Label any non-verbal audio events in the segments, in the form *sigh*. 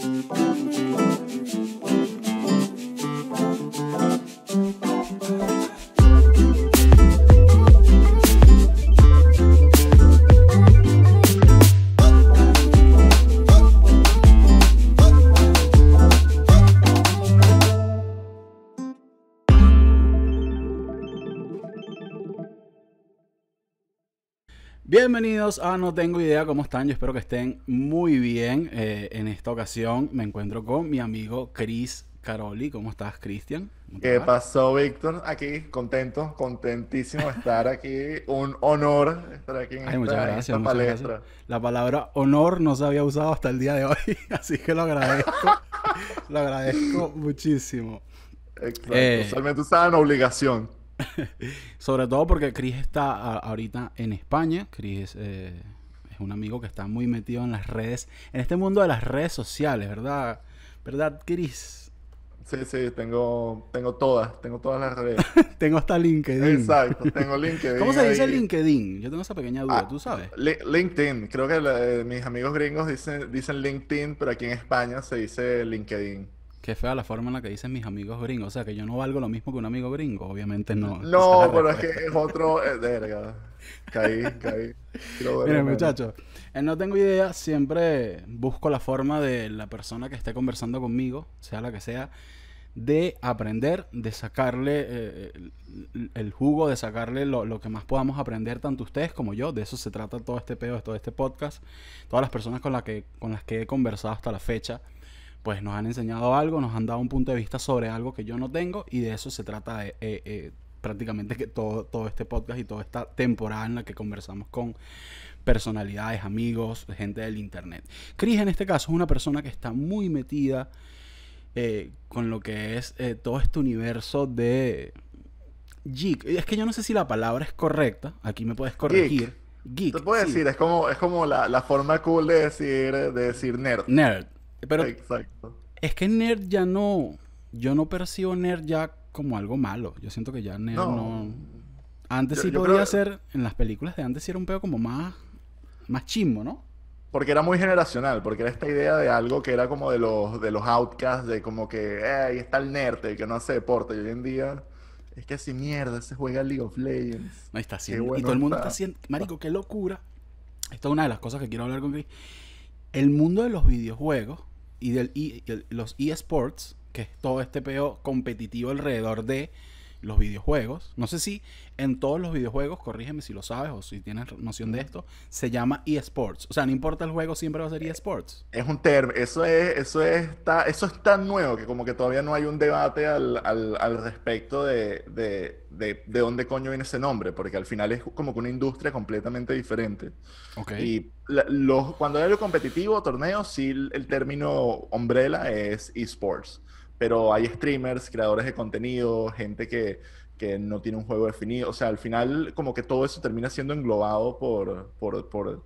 Mm-hmm. Bienvenidos a No Tengo Idea cómo están. Yo espero que estén muy bien. Eh, en esta ocasión me encuentro con mi amigo Chris Caroli. ¿Cómo estás, Cristian? ¿Qué pasó, Víctor? Aquí, contento, contentísimo de estar aquí. Un honor estar aquí en, Ay, muchas esta, en gracias, esta muchas palestra. gracias. La palabra honor no se había usado hasta el día de hoy, *laughs* así que lo agradezco. *laughs* lo agradezco muchísimo. Exacto. Eh. Usualmente usaban obligación. *laughs* Sobre todo porque Chris está a- ahorita en España. Chris eh, es un amigo que está muy metido en las redes, en este mundo de las redes sociales, ¿verdad? ¿Verdad, Chris? Sí, sí, tengo, tengo todas, tengo todas las redes. *laughs* Tengo hasta LinkedIn. Exacto, tengo *laughs* LinkedIn. ¿Cómo se dice ahí. LinkedIn? Yo tengo esa pequeña duda, Ah, ¿tú sabes? Li- LinkedIn, creo que la- eh, mis amigos gringos dicen, dicen LinkedIn, pero aquí en España se dice LinkedIn. Qué fea la forma en la que dicen mis amigos gringos. O sea, que yo no valgo lo mismo que un amigo gringo. Obviamente no. *laughs* No, es pero es que es otro. eh, verga. Caí, caí. Miren, muchachos, en No Tengo Idea siempre busco la forma de la persona que esté conversando conmigo, sea la que sea, de aprender, de sacarle eh, el, el jugo, de sacarle lo, lo que más podamos aprender, tanto ustedes como yo. De eso se trata todo este pedo, todo este podcast. Todas las personas con, la que, con las que he conversado hasta la fecha, pues nos han enseñado algo, nos han dado un punto de vista sobre algo que yo no tengo y de eso se trata de, eh, eh, prácticamente que todo, todo este podcast y toda esta temporada en la que conversamos con personalidades, amigos, gente del internet. Chris en este caso es una persona que está muy metida eh, con lo que es eh, todo este universo de geek. Es que yo no sé si la palabra es correcta, aquí me puedes corregir. Geek. Te puedo sí. decir, es como, es como la, la forma cool de decir, de decir nerd. Nerd. Pero Exacto. es que nerd ya no, yo no percibo nerd ya como algo malo. Yo siento que ya nerd no... No. Antes Yo- sí yo podía creo- ser, en las películas de antes sí era un pedo como más, más chimbo, ¿no? Porque era muy generacional, porque era esta idea de algo que era como de los, de los outcasts, de como que, eh, ahí está el nerd, el que no hace deporte. Y hoy en día, es que así mierda, se juega League of Legends. Ahí está haciendo. y bueno todo el mundo está. está haciendo. Marico, qué locura. Esta es una de las cosas que quiero hablar con Chris. El mundo de los videojuegos y de los eSports, que es todo este peo competitivo alrededor de los videojuegos. No sé si en todos los videojuegos, corrígeme si lo sabes o si tienes noción de esto, se llama eSports. O sea, no importa el juego, siempre va a ser eSports. Es un término, eso es, eso es, ta- eso es tan nuevo que como que todavía no hay un debate al, al, al respecto de, de, de, de dónde coño viene ese nombre, porque al final es como que una industria completamente diferente. Ok. Y la- los, cuando hay algo competitivo, torneos, sí el, el término umbrella es esports, pero hay streamers, creadores de contenido, gente que, que no tiene un juego definido, o sea, al final como que todo eso termina siendo englobado por, por, por,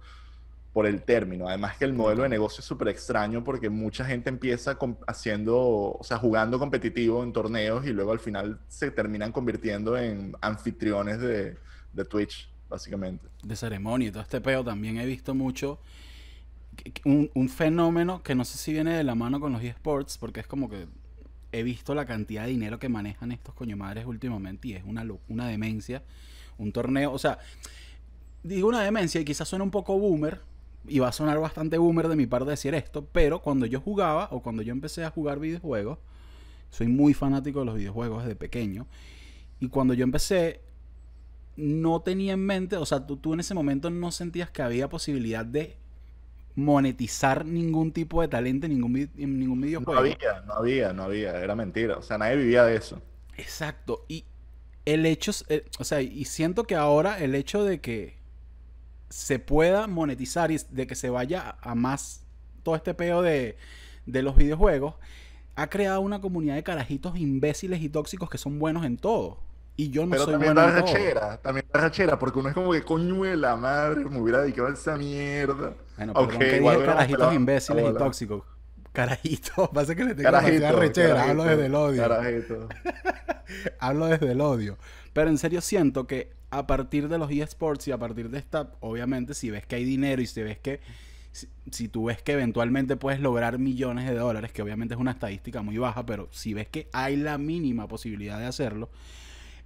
por el término. Además que el modelo de negocio es súper extraño porque mucha gente empieza haciendo, o sea, jugando competitivo en torneos y luego al final se terminan convirtiendo en anfitriones de, de Twitch, básicamente. de ceremonia y todo este peo también he visto mucho un, un fenómeno que no sé si viene de la mano con los eSports porque es como que he visto la cantidad de dinero que manejan estos coño madres últimamente y es una, una demencia. Un torneo o sea digo una demencia y quizás suena un poco boomer y va a sonar bastante boomer de mi parte decir esto pero cuando yo jugaba o cuando yo empecé a jugar videojuegos soy muy fanático de los videojuegos desde pequeño y cuando yo empecé no tenía en mente, o sea, tú, tú en ese momento no sentías que había posibilidad de monetizar ningún tipo de talento en ningún, en ningún No videojuego. había, no había, no había, era mentira. O sea, nadie vivía de eso. Exacto. Y el hecho, eh, o sea, y siento que ahora el hecho de que se pueda monetizar y de que se vaya a más todo este peo de, de los videojuegos, ha creado una comunidad de carajitos imbéciles y tóxicos que son buenos en todo. Y yo no Pero soy también bueno da rachera, también da rachera, porque uno es como que coño de la madre, me hubiera dedicado a esa mierda. Bueno, perdón que igual dije hubiéramos carajitos imbéciles y tóxicos. Carajitos, *laughs* pasa que le tengo demasiada Carajito, rechera, hablo carajito, desde el odio. Carajito. *laughs* Hablo desde el odio. Pero en serio siento que a partir de los eSports y a partir de esta, obviamente, si ves que hay dinero y si ves que si, si tú ves que eventualmente puedes lograr millones de dólares, que obviamente es una estadística muy baja, pero si ves que hay la mínima posibilidad de hacerlo,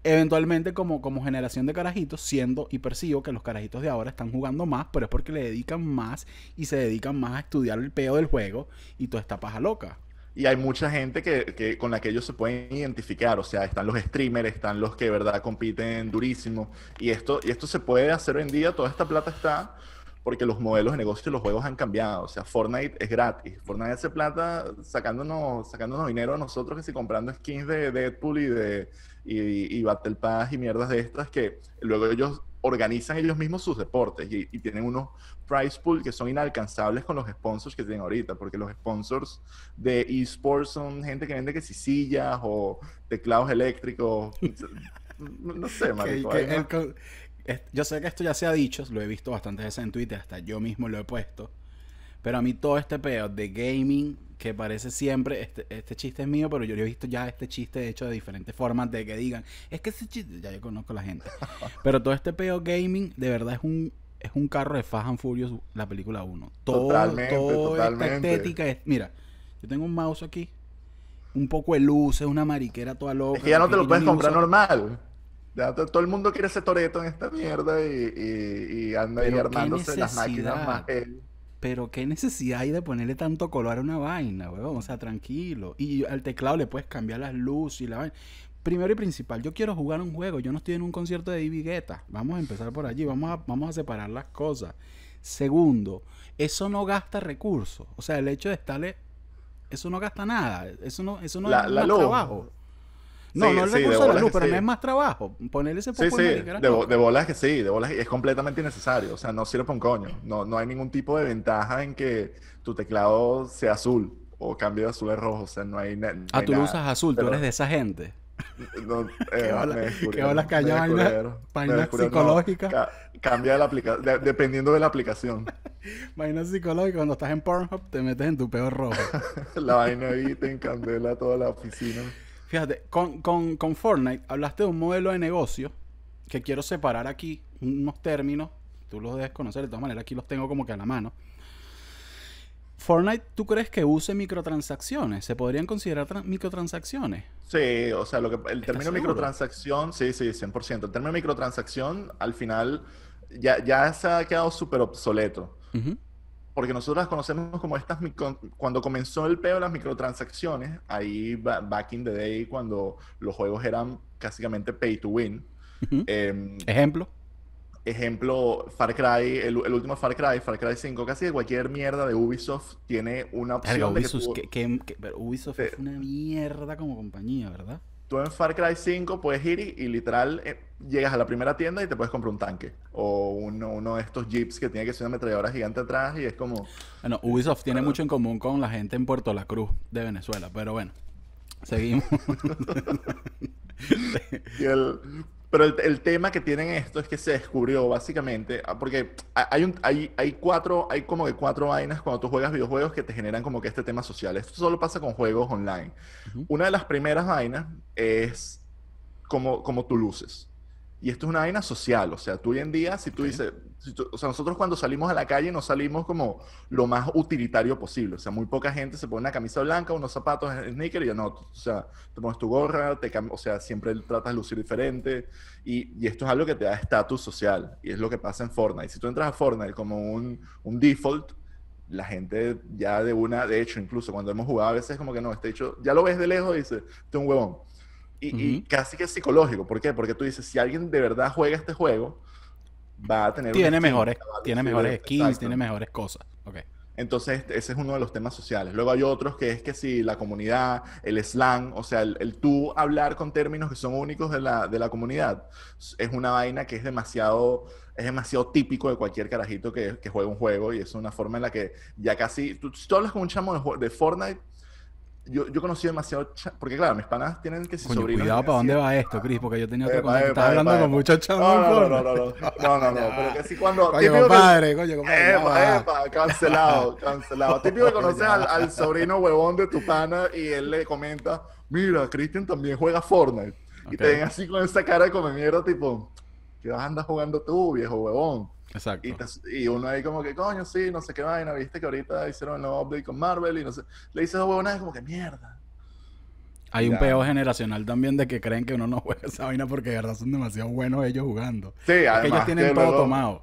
eventualmente como, como generación de carajitos, siendo y percibo que los carajitos de ahora están jugando más, pero es porque le dedican más y se dedican más a estudiar el peo del juego y toda esta paja loca. Y hay mucha gente que, que, con la que ellos se pueden identificar, o sea, están los streamers, están los que verdad compiten durísimo, y esto, y esto se puede hacer hoy en día, toda esta plata está porque los modelos de negocio de los juegos han cambiado, o sea, Fortnite es gratis, Fortnite hace plata sacándonos, sacándonos dinero a nosotros que si comprando skins de Deadpool y de y, y Battle Pass y mierdas de estas que luego ellos organizan ellos mismos sus deportes y, y, tienen unos price pool que son inalcanzables con los sponsors que tienen ahorita, porque los sponsors de esports son gente que vende que si sillas o teclados eléctricos. no, sé, *laughs* marico. que, que el, yo sé que esto ya se ha dicho, lo he visto bastantes veces en Twitter, hasta yo mismo lo he puesto. Pero a mí todo este pedo de gaming que parece siempre, este, este chiste es mío, pero yo, he visto ya este chiste hecho de diferentes formas de que digan, es que ese chiste, ya yo conozco a la gente. *laughs* pero todo este pedo gaming de verdad es un es un carro de Fast and Furious la película 1. Todo, totalmente, toda totalmente. esta estética es, mira, yo tengo un mouse aquí, un poco de luces, una mariquera toda loca. Es que ya no te lo puedes comprar uso. normal. Ya todo el mundo quiere ese toreto en esta mierda y, y, y anda ahí armándose las máquinas más pero qué necesidad hay de ponerle tanto color a una vaina, weón. O sea, tranquilo. Y al teclado le puedes cambiar las luces y la vaina. Primero y principal, yo quiero jugar un juego. Yo no estoy en un concierto de David Guetta. Vamos a empezar por allí. Vamos a, vamos a separar las cosas. Segundo, eso no gasta recursos. O sea, el hecho de estarle... Eso no gasta nada. Eso no, eso no la, es la trabajo. No, Sí, no el sí, recurso de de la luz, pero sí. no es más trabajo. Ponerle ese poco sí, de de, de bolas que sí, de bolas es completamente innecesario. O sea, no sirve para un coño. No, no hay ningún tipo de ventaja en que tu teclado sea azul o cambie de azul a rojo. O sea, no hay, no Ah, tú lo usas azul, tú Pero- eres de esa gente. No, eh, *laughs* Qué bolas que haya me vaina- descubrieron, me vaina descubrieron. No, psicológica. ca- cambia la aplicación, dependiendo de la aplicación. *laughs* Vaina psicológica, cuando estás en Pornhub te metes en tu peor rojo. *laughs* La vaina ahí te encandela toda la oficina. Fíjate, con, con, con Fortnite hablaste de un modelo de negocio que quiero separar aquí, unos términos, tú los debes conocer, de todas maneras aquí los tengo como que a la mano. Fortnite, ¿tú crees que use microtransacciones? ¿Se podrían considerar tran- microtransacciones? Sí, o sea, lo que, el término seguro? microtransacción, sí, sí, 100%. El término microtransacción, al final, ya, ya se ha quedado súper obsoleto. Ujú. Porque nosotros las conocemos como estas, micro- cuando comenzó el peo de las microtransacciones, ahí ba- back in the day, cuando los juegos eran básicamente pay to win. Em, Ejemplo. ejemplo, Far Cry, el, el último Far Cry, Far Cry 5, casi cualquier mierda de Ubisoft tiene una opción de que Ubisoft, tú, que, pero Ubisoft es una mierda como compañía, ¿verdad? Tú en Far Cry 5 puedes ir y, y literal eh, llegas a la primera tienda y te puedes comprar un tanque o uno, uno de estos jeeps que tiene que ser una ametralladora gigante atrás y es como... Bueno, Ubisoft tiene mucho en común con la gente en Puerto La Cruz de Venezuela, pero bueno, seguimos. *laughs* y el- pero el, el tema que tienen esto es que se descubrió básicamente, ah, porque ha- hay, un, hay, hay cuatro, hay como que cuatro vainas cuando tú juegas videojuegos que te generan como que este tema social. Esto solo pasa con juegos online. Una de las primeras vainas es como, como tú luces. Y esto es una vaina social, o sea, tú hoy en día, si tú dices, o sea, nosotros cuando salimos a la calle no salimos como lo más utilitario posible, o sea, muy poca gente se pone una camisa blanca, unos zapatos, sneaker y ya no, o sea, te pones tu gorra, te o sea, siempre tratas de lucir diferente y, y esto es algo que te da estatus social y es lo que pasa en Fortnite. Si tú entras a Fortnite como un, un default, la gente ya de una, de hecho, incluso cuando hemos jugado a veces como que no, este hecho, ya lo ves de lejos y dices, este es un huevón. Y, y Ujú. casi que es psicológico. ¿Por qué? Porque tú dices, si alguien de verdad juega este juego, va a tener tiene skin, mejores, a tiene mejores skins, exacto. tiene mejores cosas. Ok. Entonces, ese es uno de los temas sociales. Luego hay otros que es que si la comunidad, el slang, o sea, el, el tú hablar con términos que son únicos de la, de la comunidad, es una vaina que es demasiado, es demasiado típico de cualquier carajito que, que juega un juego y es una forma en la que ya casi, tú, tú hablas con un chamo de, de Fortnite, yo, yo conocí demasiado, porque claro, mis panas tienen que si Coño, sobrinos cuidado para dónde va esto, Chris, porque yo tenía otra cosa estaba hablando con muchos chavos. No, no, no, no, no, no, no, pero que sí cuando... Coño, compadre, coño, compadre. ya Epa, epa, cancelado, *laughs* cancelado. Típico que conoces al, sobrino huevón de tu pana y él le comenta, mira, Cristian también juega Fortnite. Y te ven así con esa cara de come mierda, tipo, ¿qué vas a andar jugando tú, viejo huevón? Exacto. Y, te- y uno ahí como que, coño, sí, no sé qué vaina, viste que ahorita hicieron el nuevo update con Marvel y no sé. Le dices dos huevonadas como que mierda. Hay un Ya. peo generacional también de que creen que uno no *laughs* juega esa vaina porque de verdad son demasiado buenos ellos jugando. Sí, Es que además ellos tienen que todo luego- tomado.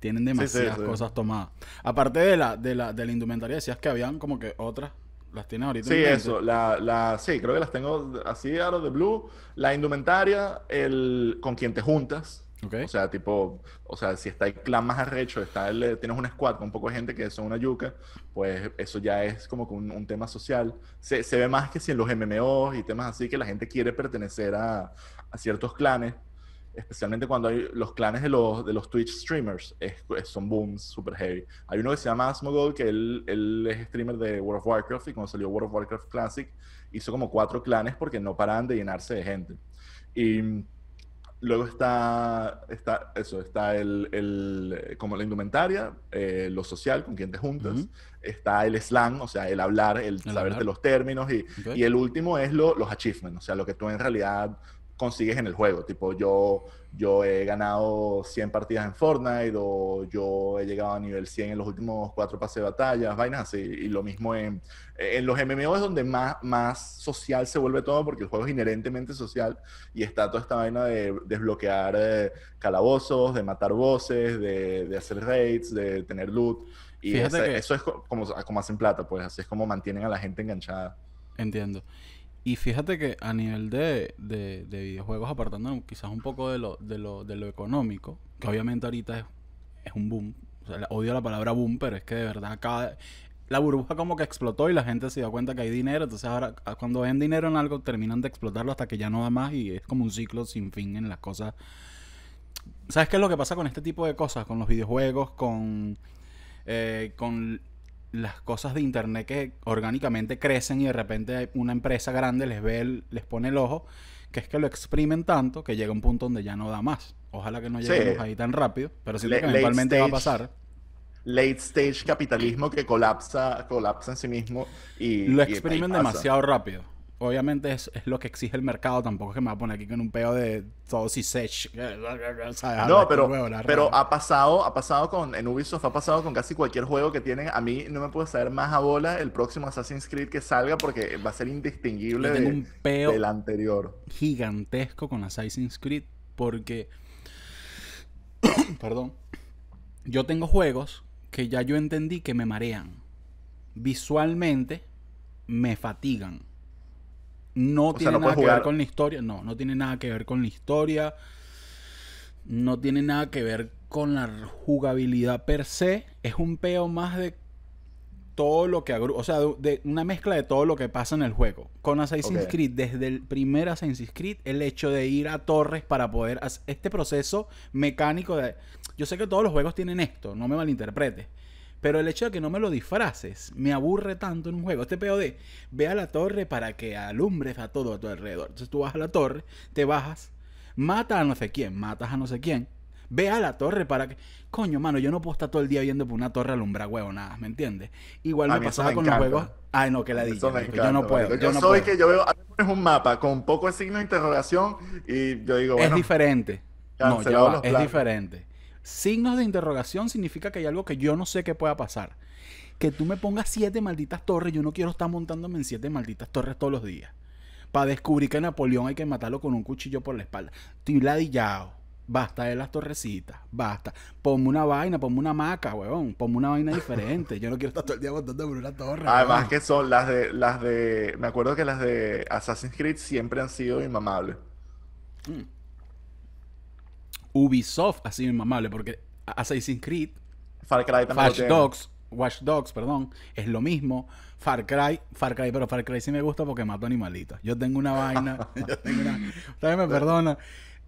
Tienen demasiadas sí. cosas tomadas. Aparte de la, de la, de la indumentaria, decías que habían como que otras. Las tienes ahorita. Sí, eso, la, la, sí, creo que las tengo así out of the blue. La indumentaria, el con quien te juntas. Ok. O sea, tipo, o sea, si está el clan más arrecho, está el, eh, tienes un squad con un poco de gente que son una yuca, pues eso ya es como que un, un tema social. Se, se ve más que si en los MMOs y temas así que la gente quiere pertenecer a, a ciertos clanes, especialmente cuando hay los clanes de los, de los Twitch streamers, es- es- son booms super heavy. Hay uno que se llama Asmogol, que él, él es streamer de World of Warcraft y cuando salió World of Warcraft Classic hizo como cuatro clanes porque no paraban de llenarse de gente. Y Luego está, está eso, está el, el- como la indumentaria, eh, lo social, con quien te juntas. Está el slang, o sea, el hablar, el, saberte hablar. los términos. Y, y el último es lo- los achievements, o sea, lo que tú en realidad consigues en el juego. Tipo, yo, yo he ganado 100 partidas en Fortnite o yo he llegado a nivel 100 en los últimos cuatro pases de batallas, vainas así. Y lo mismo en, en los MMO es donde más, más social se vuelve todo porque el juego es inherentemente social y está toda esta vaina de desbloquear eh, calabozos, de matar voces, de, de hacer raids, de tener loot. Y que- eso es co- como, como hacen plata, pues así es como mantienen a la gente enganchada. Entiendo. Y fíjate que a nivel de, de, de videojuegos, apartando quizás un poco de lo, de lo, de lo económico, que obviamente ahorita es, es un boom. O sea, odio la palabra boom, pero es que de verdad acá la burbuja como que explotó y la gente se dio cuenta que hay dinero. Entonces ahora cuando ven dinero en algo terminan de explotarlo hasta que ya no da más y es como un ciclo sin fin en las cosas. ¿Sabes qué es lo que pasa con este tipo de cosas? Con los videojuegos, con, eh, con las cosas de internet que orgánicamente crecen y de repente una empresa grande les ve, el- les pone el ojo, que es que lo exprimen tanto que llega un punto donde ya no da más. Ojalá que no Sí. lleguemos ahí tan rápido, pero siento que eventualmente va a pasar. Late stage capitalismo que colapsa, colapsa en sí mismo y Lo exprimen demasiado rápido. Obviamente es, es lo que exige el mercado, tampoco es que me va a poner aquí con un peo de todo si sech. No, pero, pero ha pasado, ha pasado con, en Ubisoft ha pasado con casi cualquier juego que tienen. A mí no me puede saber más a bola el próximo Assassin's Creed que salga porque va a ser indistinguible de- un peo del anterior. gigantesco con Assassin's Creed porque *coughs* perdón yo tengo juegos que ya yo entendí que me marean visualmente me fatigan no tiene no nada que ver con la historia no no tiene nada que ver con la historia no tiene nada que ver con la jugabilidad per se es un peo más de todo lo que o sea, de, de una mezcla de todo lo que pasa en el juego. Con Assassin's. Creed, desde el primer Assassin's Creed, el hecho de ir a torres para poder hacer este proceso mecánico de yo sé que todos los juegos tienen esto, no me malinterpretes. Pero el hecho de que no me lo disfraces me aburre tanto en un juego. Este pedo de ve a la torre para que alumbres a todo a tu alrededor. Entonces tú vas a la torre, te bajas, mata a no sé quién, matas a no sé quién. Ve a la torre para que. Coño, mano, yo no puedo estar todo el día viendo por una torre alumbrar huevo, nada, ¿me entiendes? Igual A me pasaba me con los juegos. Ay, no, que la dije. Yo no puedo. Yo, Yo, no soy puedo. que yo veo, pones un mapa con poco de signo de interrogación y yo digo, es diferente. No, ya va, es diferente. Signos de interrogación significa que hay algo que yo no sé qué pueda pasar. Que tú me pongas siete malditas torres, yo no quiero estar montándome en siete malditas torres todos los días. Para descubrir que a Napoleón hay que matarlo con un cuchillo por la espalda. Estoy ladillado. Basta de las torrecitas. Basta. Ponme una vaina, ponme una maca, weón. Ponme una vaina diferente. Yo no quiero estar todo el día montando por una torre. además weón. que son las de, las de, me acuerdo que las de Assassin's Creed siempre han sido inmamables. Ubisoft ha sido inmamable porque Assassin's Creed Far Cry Watch. Dogs, Watch Dogs, perdón, es lo mismo. Far Cry, Far Cry, pero Far Cry sí me gusta porque mato animalitos. Yo tengo una vaina, *laughs* yo tengo una... Ustedes me perdonan.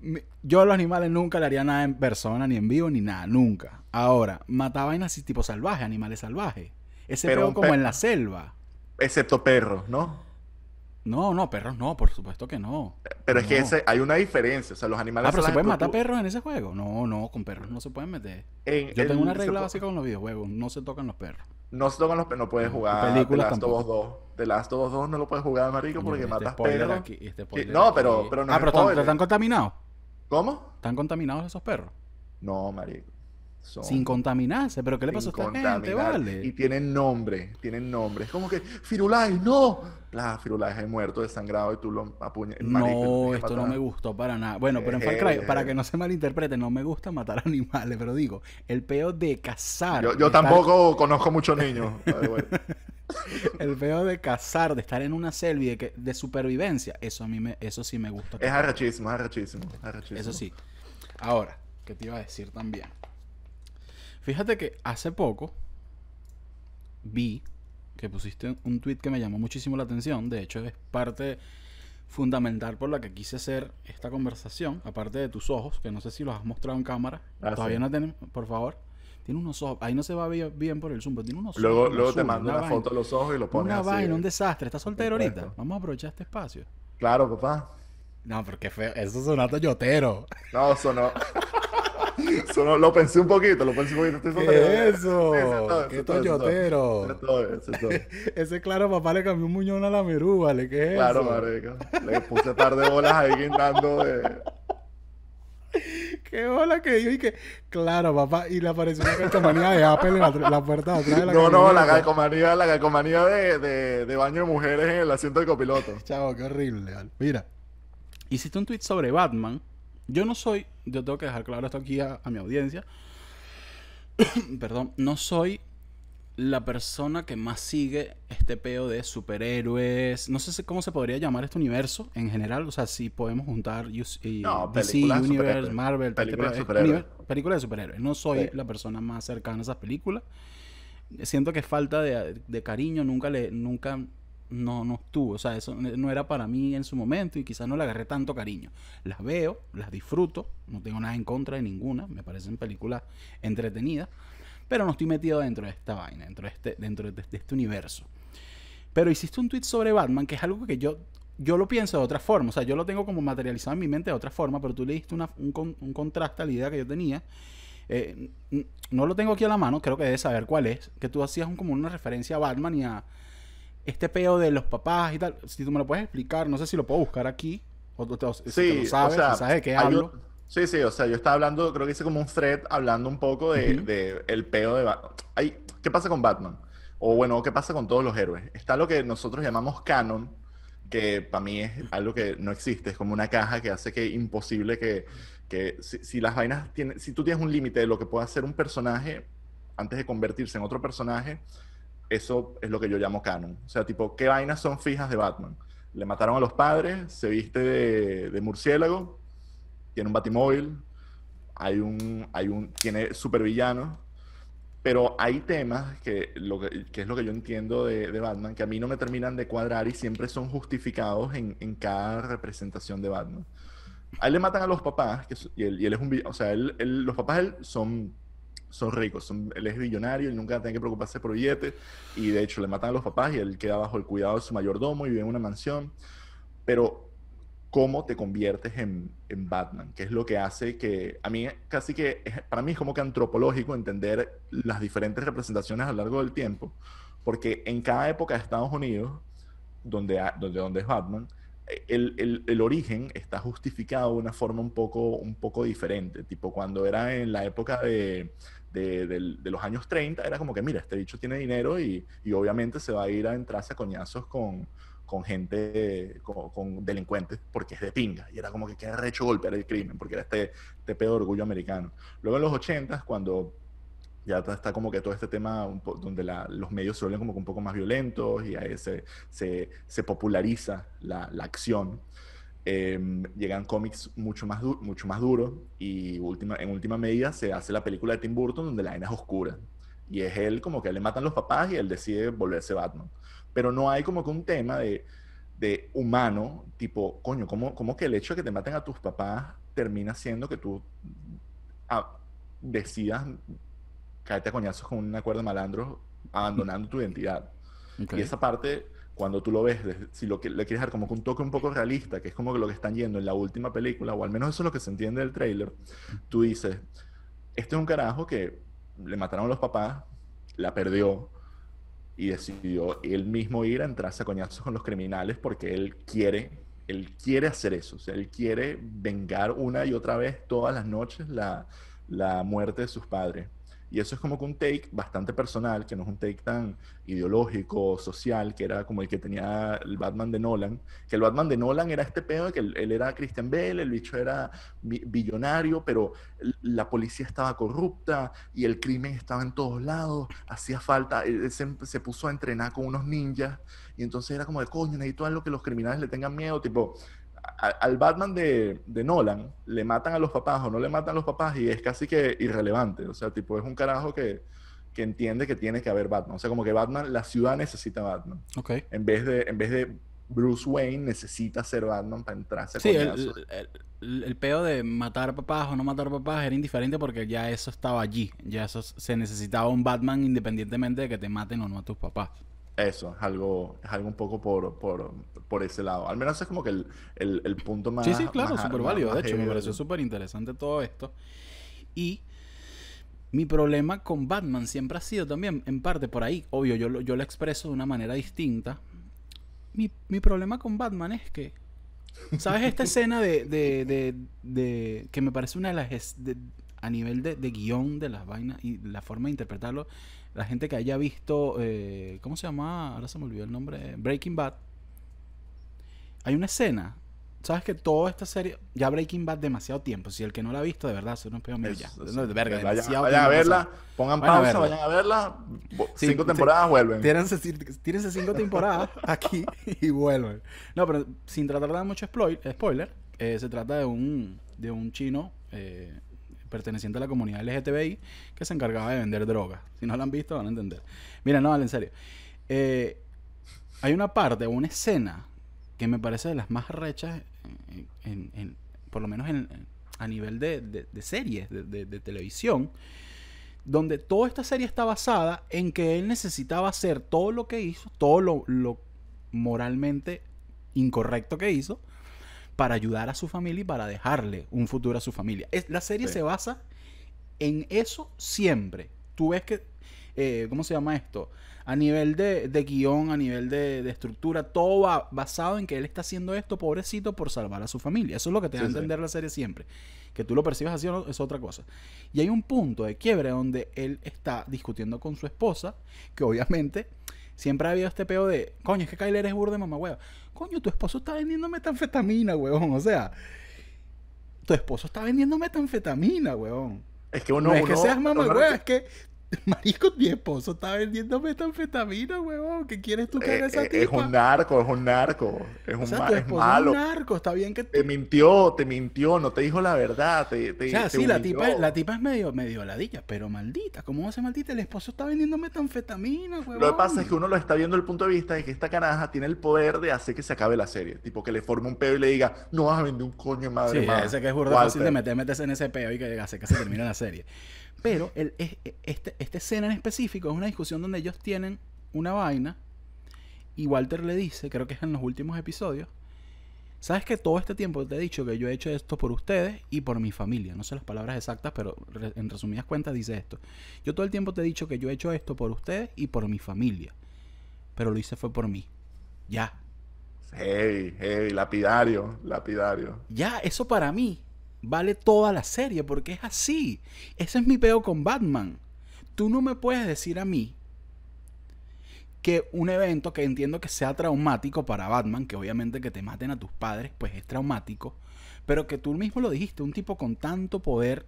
Mi- Yo a los animales nunca le haría nada en persona, ni en vivo, ni nada, nunca. Ahora, matar vainas así tipo salvaje, animales salvajes. Ese Pero peo como en la selva. Excepto perros, ¿no? No, no, perros no, por supuesto que no. Pero es que ese, hay una diferencia. O sea, los animales Ah, pero se pueden matar perros en ese juego. No, no, con perros no se pueden meter. en Yo tengo una regla básica con los videojuegos, no se tocan los perros. No se tocan los pe- no puedes jugar The Last of Us tampoco. 2. The Last of Us 2 no lo puedes jugar, marico, porque este matas perros. aquí, este Sí, no, pero, pero no ah, es pero están, están contaminados. ¿Cómo? ¿Están contaminados esos perros? No, marico. Son Sin contaminarse. ¿Pero qué le pasó a esta gente, vale? Y tienen nombre, tienen nombre. Es como que, Firulais, no. La Firulais es muerto, desangrado y tú lo apuñas. No, esto no me gustó para nada. Bueno, pero en Far Cry, para que no se malinterprete, no me gusta matar *laughs* animales, pero digo, el peo de cazar. Yo, de yo estar- tampoco conozco muchos niños. *laughs* El peo de cazar, de estar en una selva y de, que- de supervivencia, eso a mí me, eso sí me gusta. Es arrechísimo, es arrechísimo. Eso sí. Ahora, ¿qué te iba a decir también? Fíjate que hace poco vi que pusiste un tweet que me llamó muchísimo la atención. De hecho, es parte fundamental por la que quise hacer esta conversación. Aparte de tus ojos, que no sé si los has mostrado en cámara. Ah, Todavía sí. no tienen, por favor. Tiene unos ojos. Ahí no se va bien, por el zoom, pero tiene unos Luego, ojos. luego te mando una, vaina. foto de los ojos y lo pones Una así. vaina, un desastre. ¿Estás soltero ahorita? Vamos a aprovechar este espacio. Claro, papá. No, porque feo. Eso es un toyotero. No, sonó. *laughs* sonó. Lo pensé un poquito, lo pensé un poquito. Estoy ¿Qué eso? Eso ¿Qué toyotero? *laughs* Ese claro papá le cambió un muñón a la merú, ¿vale? ¿Qué es Claro, eso? marico. Le puse par de bolas ahí guindando de... *laughs* Qué bola que yo y que... Claro, papá. Y le apareció una calcomanía de Apple en la, la puerta de atrás de la No, no, la calcomanía, la calcomanía de, de, de baño de mujeres en el asiento del copiloto. Chavo, qué horrible. Mira. Hiciste un tweet sobre Batman. Yo no soy... Yo tengo que dejar claro esto aquí a, a mi audiencia. *coughs* Perdón. No soy la persona que más sigue este peo de superhéroes. No sé si- cómo se podría llamar este universo en general. O sea, si podemos juntar y No, DC, Universe. Marvel, Películas de superhéroes. Películas de superhéroes. No soy Sí. la persona más cercana a esas películas. Siento que falta de, de cariño. Nunca le... Nunca... No, no estuvo. O sea, eso no era para mí en su momento y quizás no le agarré tanto cariño. Las veo, las disfruto. No tengo nada en contra de ninguna. Me parecen películas entretenidas pero no estoy metido dentro de esta vaina, dentro de este, dentro de, este universo. Pero hiciste un tweet sobre Batman, que es algo que yo, yo lo pienso de otra forma, o sea, yo lo tengo como materializado en mi mente de otra forma, pero tú le diste una- un, un contraste a la idea que yo tenía. Eh, no lo tengo aquí a la mano, creo que debes saber cuál es, que tú hacías un- como una referencia a Batman y a este peo de los papás y tal. Si tú me lo puedes explicar, no sé si lo puedo buscar aquí, o te, si te Sí, lo sabes, o sea, si sabes de qué hablo. un- Sí, sí, o sea, yo estaba hablando, creo que hice como un thread hablando un poco de, Ujú. de el peo de Batman. ¿Qué pasa con Batman? O bueno, ¿qué pasa con todos los héroes? Está lo que nosotros llamamos canon, que para mí es algo que no existe, es como una caja que hace que imposible que, que si, si las vainas tienen, si tú tienes un límite de lo que puede hacer un personaje antes de convertirse en otro personaje, eso es lo que yo llamo canon. O sea, tipo, ¿qué vainas son fijas de Batman? Le mataron a los padres, se viste de, murciélago, tiene un batimóvil, hay un, hay un, tiene supervillanos, pero hay temas que, lo que, que es lo que yo entiendo de, de Batman, que a mí no me terminan de cuadrar y siempre son justificados en, en cada representación de Batman. A él le matan a los papás, y, él, es un, o sea, los papás él son, son ricos, son, él es billonario y nunca tiene que preocuparse por billetes, y de hecho le matan a los papás y él queda bajo el cuidado de su mayordomo y vive en una mansión, pero cómo te conviertes en, en Batman, que es lo que hace que, a mí casi que, para mí es como que antropológico entender las diferentes representaciones a lo largo del tiempo, porque en cada época de Estados Unidos, donde, donde, donde es Batman, el, el- el origen está justificado de una forma un poco, un poco diferente, tipo cuando era en la época de, de, del- de los años 30, era como que, mira, este bicho tiene dinero y, y obviamente se va a ir a entrarse a coñazos con, con gente, con, con delincuentes, porque es de pinga. Y era como que queda recho golpear el crimen, porque era este, este pedo de orgullo americano. Luego en los 80, cuando ya está, como que todo este tema donde los medios se vuelven como que un poco más violentos y ahí se, se, se populariza la, la acción. eh, llegan cómics mucho más, mucho más duros y última, en última medida se hace la película de Tim Burton donde la vaina es oscura. Y es él como que le matan los papás y él decide volverse Batman. Pero no hay como que un tema de, de humano, tipo, coño, ¿cómo, ¿cómo que el hecho de que te maten a tus papás termina siendo que tú ah, decidas caerte a coñazos con un acuerdo de malandros abandonando tu identidad? Ok. Y esa parte, cuando tú lo ves, si lo que le quieres dar como que un toque un poco realista, que es como lo que están yendo en la última película, o al menos eso es lo que se entiende del tráiler, tú dices, este es un carajo que le mataron a los papás, la perdió y decidió él mismo ir a entrarse a coñazos con los criminales porque él quiere, él quiere hacer eso, o sea, él quiere vengar una y otra vez todas las noches la, la muerte de sus padres. Y eso es como que un take bastante personal, que no es un take tan ideológico, social, que era como el que tenía el Batman de Nolan. Que el Batman de Nolan era este pedo de que él, era Christian Bale, el bicho era bi- billonario, pero la policía estaba corrupta y el crimen estaba en todos lados, hacía falta, él él se, se puso a entrenar con unos ninjas y entonces era como de coño, necesito algo que los criminales le tengan miedo, tipo, a- al Batman de, de Nolan le matan a los papás o no le matan a los papás y es casi que irrelevante, o sea, tipo, es un carajo que, que entiende que tiene que haber Batman, o sea, como que Batman, la ciudad necesita Batman, en vez de, en vez de Bruce Wayne necesita ser Batman para entrarse Sí, el, el, el- el peo de matar papás o no matar papás era indiferente porque ya eso estaba allí. Ya eso se necesitaba un Batman independientemente de que te maten o no a tus papás. Eso, es algo, es algo un poco por, por, por ese lado. Al menos es como que el, el, el punto más... Sí, sí, claro, súper más- válido. De hecho, me pareció súper interesante todo esto. Y mi problema con Batman siempre ha sido también, en parte por ahí, obvio, yo lo, yo lo expreso de una manera distinta. Mi, mi problema con Batman es que, ¿sabes esta *laughs* escena de, de, de, de- que me parece una de las, a nivel de, de guion de las vainas y la forma de interpretarlo, la gente que haya visto, eh, ¿cómo se llama? Ahora se me olvidó el nombre, Breaking Bad. Hay una escena sabes que toda esta serie, ya Breaking Bad demasiado tiempo. Si el que no la ha visto, de verdad, se no pega ya. No, de verga, vayan, demasiado vayan a verla, pongan Vayan a pausa, verla. vayan a verla. Sí, cinco sí. temporadas vuelven. Tírense, tírense cinco temporadas *laughs* aquí y vuelven. No, pero sin tratar de dar mucho spoil- spoiler, eh, se trata de un, de un chino eh, perteneciente a la comunidad LGTBI que se encargaba de vender drogas. Si no la han visto, van a entender. Mira, no, vale, en serio. Eh, hay una parte, una escena que me parece de las más rechas, en, por lo menos en- en- a nivel de, de- series, de, de- televisión, donde toda esta serie está basada en que él necesitaba hacer todo lo que hizo, todo lo moralmente incorrecto que hizo, para ayudar a su familia y para dejarle un futuro a su familia. Es, la serie Sí. se basa en eso siempre. Tú ves que, eh, ¿cómo se llama esto? A nivel de, de guion, a nivel de, de estructura, todo va basado en que él está haciendo esto, pobrecito, por salvar a su familia. Eso es lo que te da a Sí, sí. entender la serie siempre. Que tú lo percibas así o no, es otra cosa. Y hay un punto de quiebre donde él está discutiendo con su esposa, que obviamente siempre ha habido este peo de, coño, es que Kyler es burde mamá hueva. Coño, tu esposo está vendiendo metanfetamina, huevón. O sea, tu esposo está vendiendo metanfetamina, huevón. Es que uno. No, es que seas mamá hueva, es que, *laughs* marico, mi esposo está vendiendo metanfetamina, huevón. ¿Qué quieres tú que haga eh, esa eh, tipa? es un narco, es un narco. Es o un sea, ma- tu es malo. es un narco. Está bien que tú Te mintió, te mintió, no te dijo la verdad. Te, te, O sea, te sí, la tipa, la tipa es medio, medio ladilla, pero maldita. ¿Cómo va a ser maldita? El esposo está vendiendo metanfetamina, huevón. Lo que pasa es que uno lo está viendo desde el punto de vista de que esta caraja tiene el poder de hacer que se acabe la serie. Tipo, que le forme un pedo y le diga, no vas a vender un coño madre Sí, más. ese que es burda fácil de Walter". meter, meterse en ese peo y que hace que se termine la serie. Pero el, este, esta escena en específico es una discusión donde ellos tienen una vaina y Walter le dice, creo que es en los últimos episodios, sabes que todo este tiempo te he dicho que yo he hecho esto por ustedes y por mi familia. No sé las palabras exactas, pero re- en resumidas cuentas dice esto. Yo todo el tiempo te he dicho que yo he hecho esto por ustedes y por mi familia. Pero lo hice fue por mí. Ya. Hey, hey, lapidario, lapidario. Ya, eso para mí vale toda la serie porque es así. Ese es mi peo con Batman. Tú no me puedes decir a mí que un evento que entiendo que sea traumático para Batman, que obviamente que te maten a tus padres, pues es traumático, pero que tú mismo lo dijiste, un tipo con tanto poder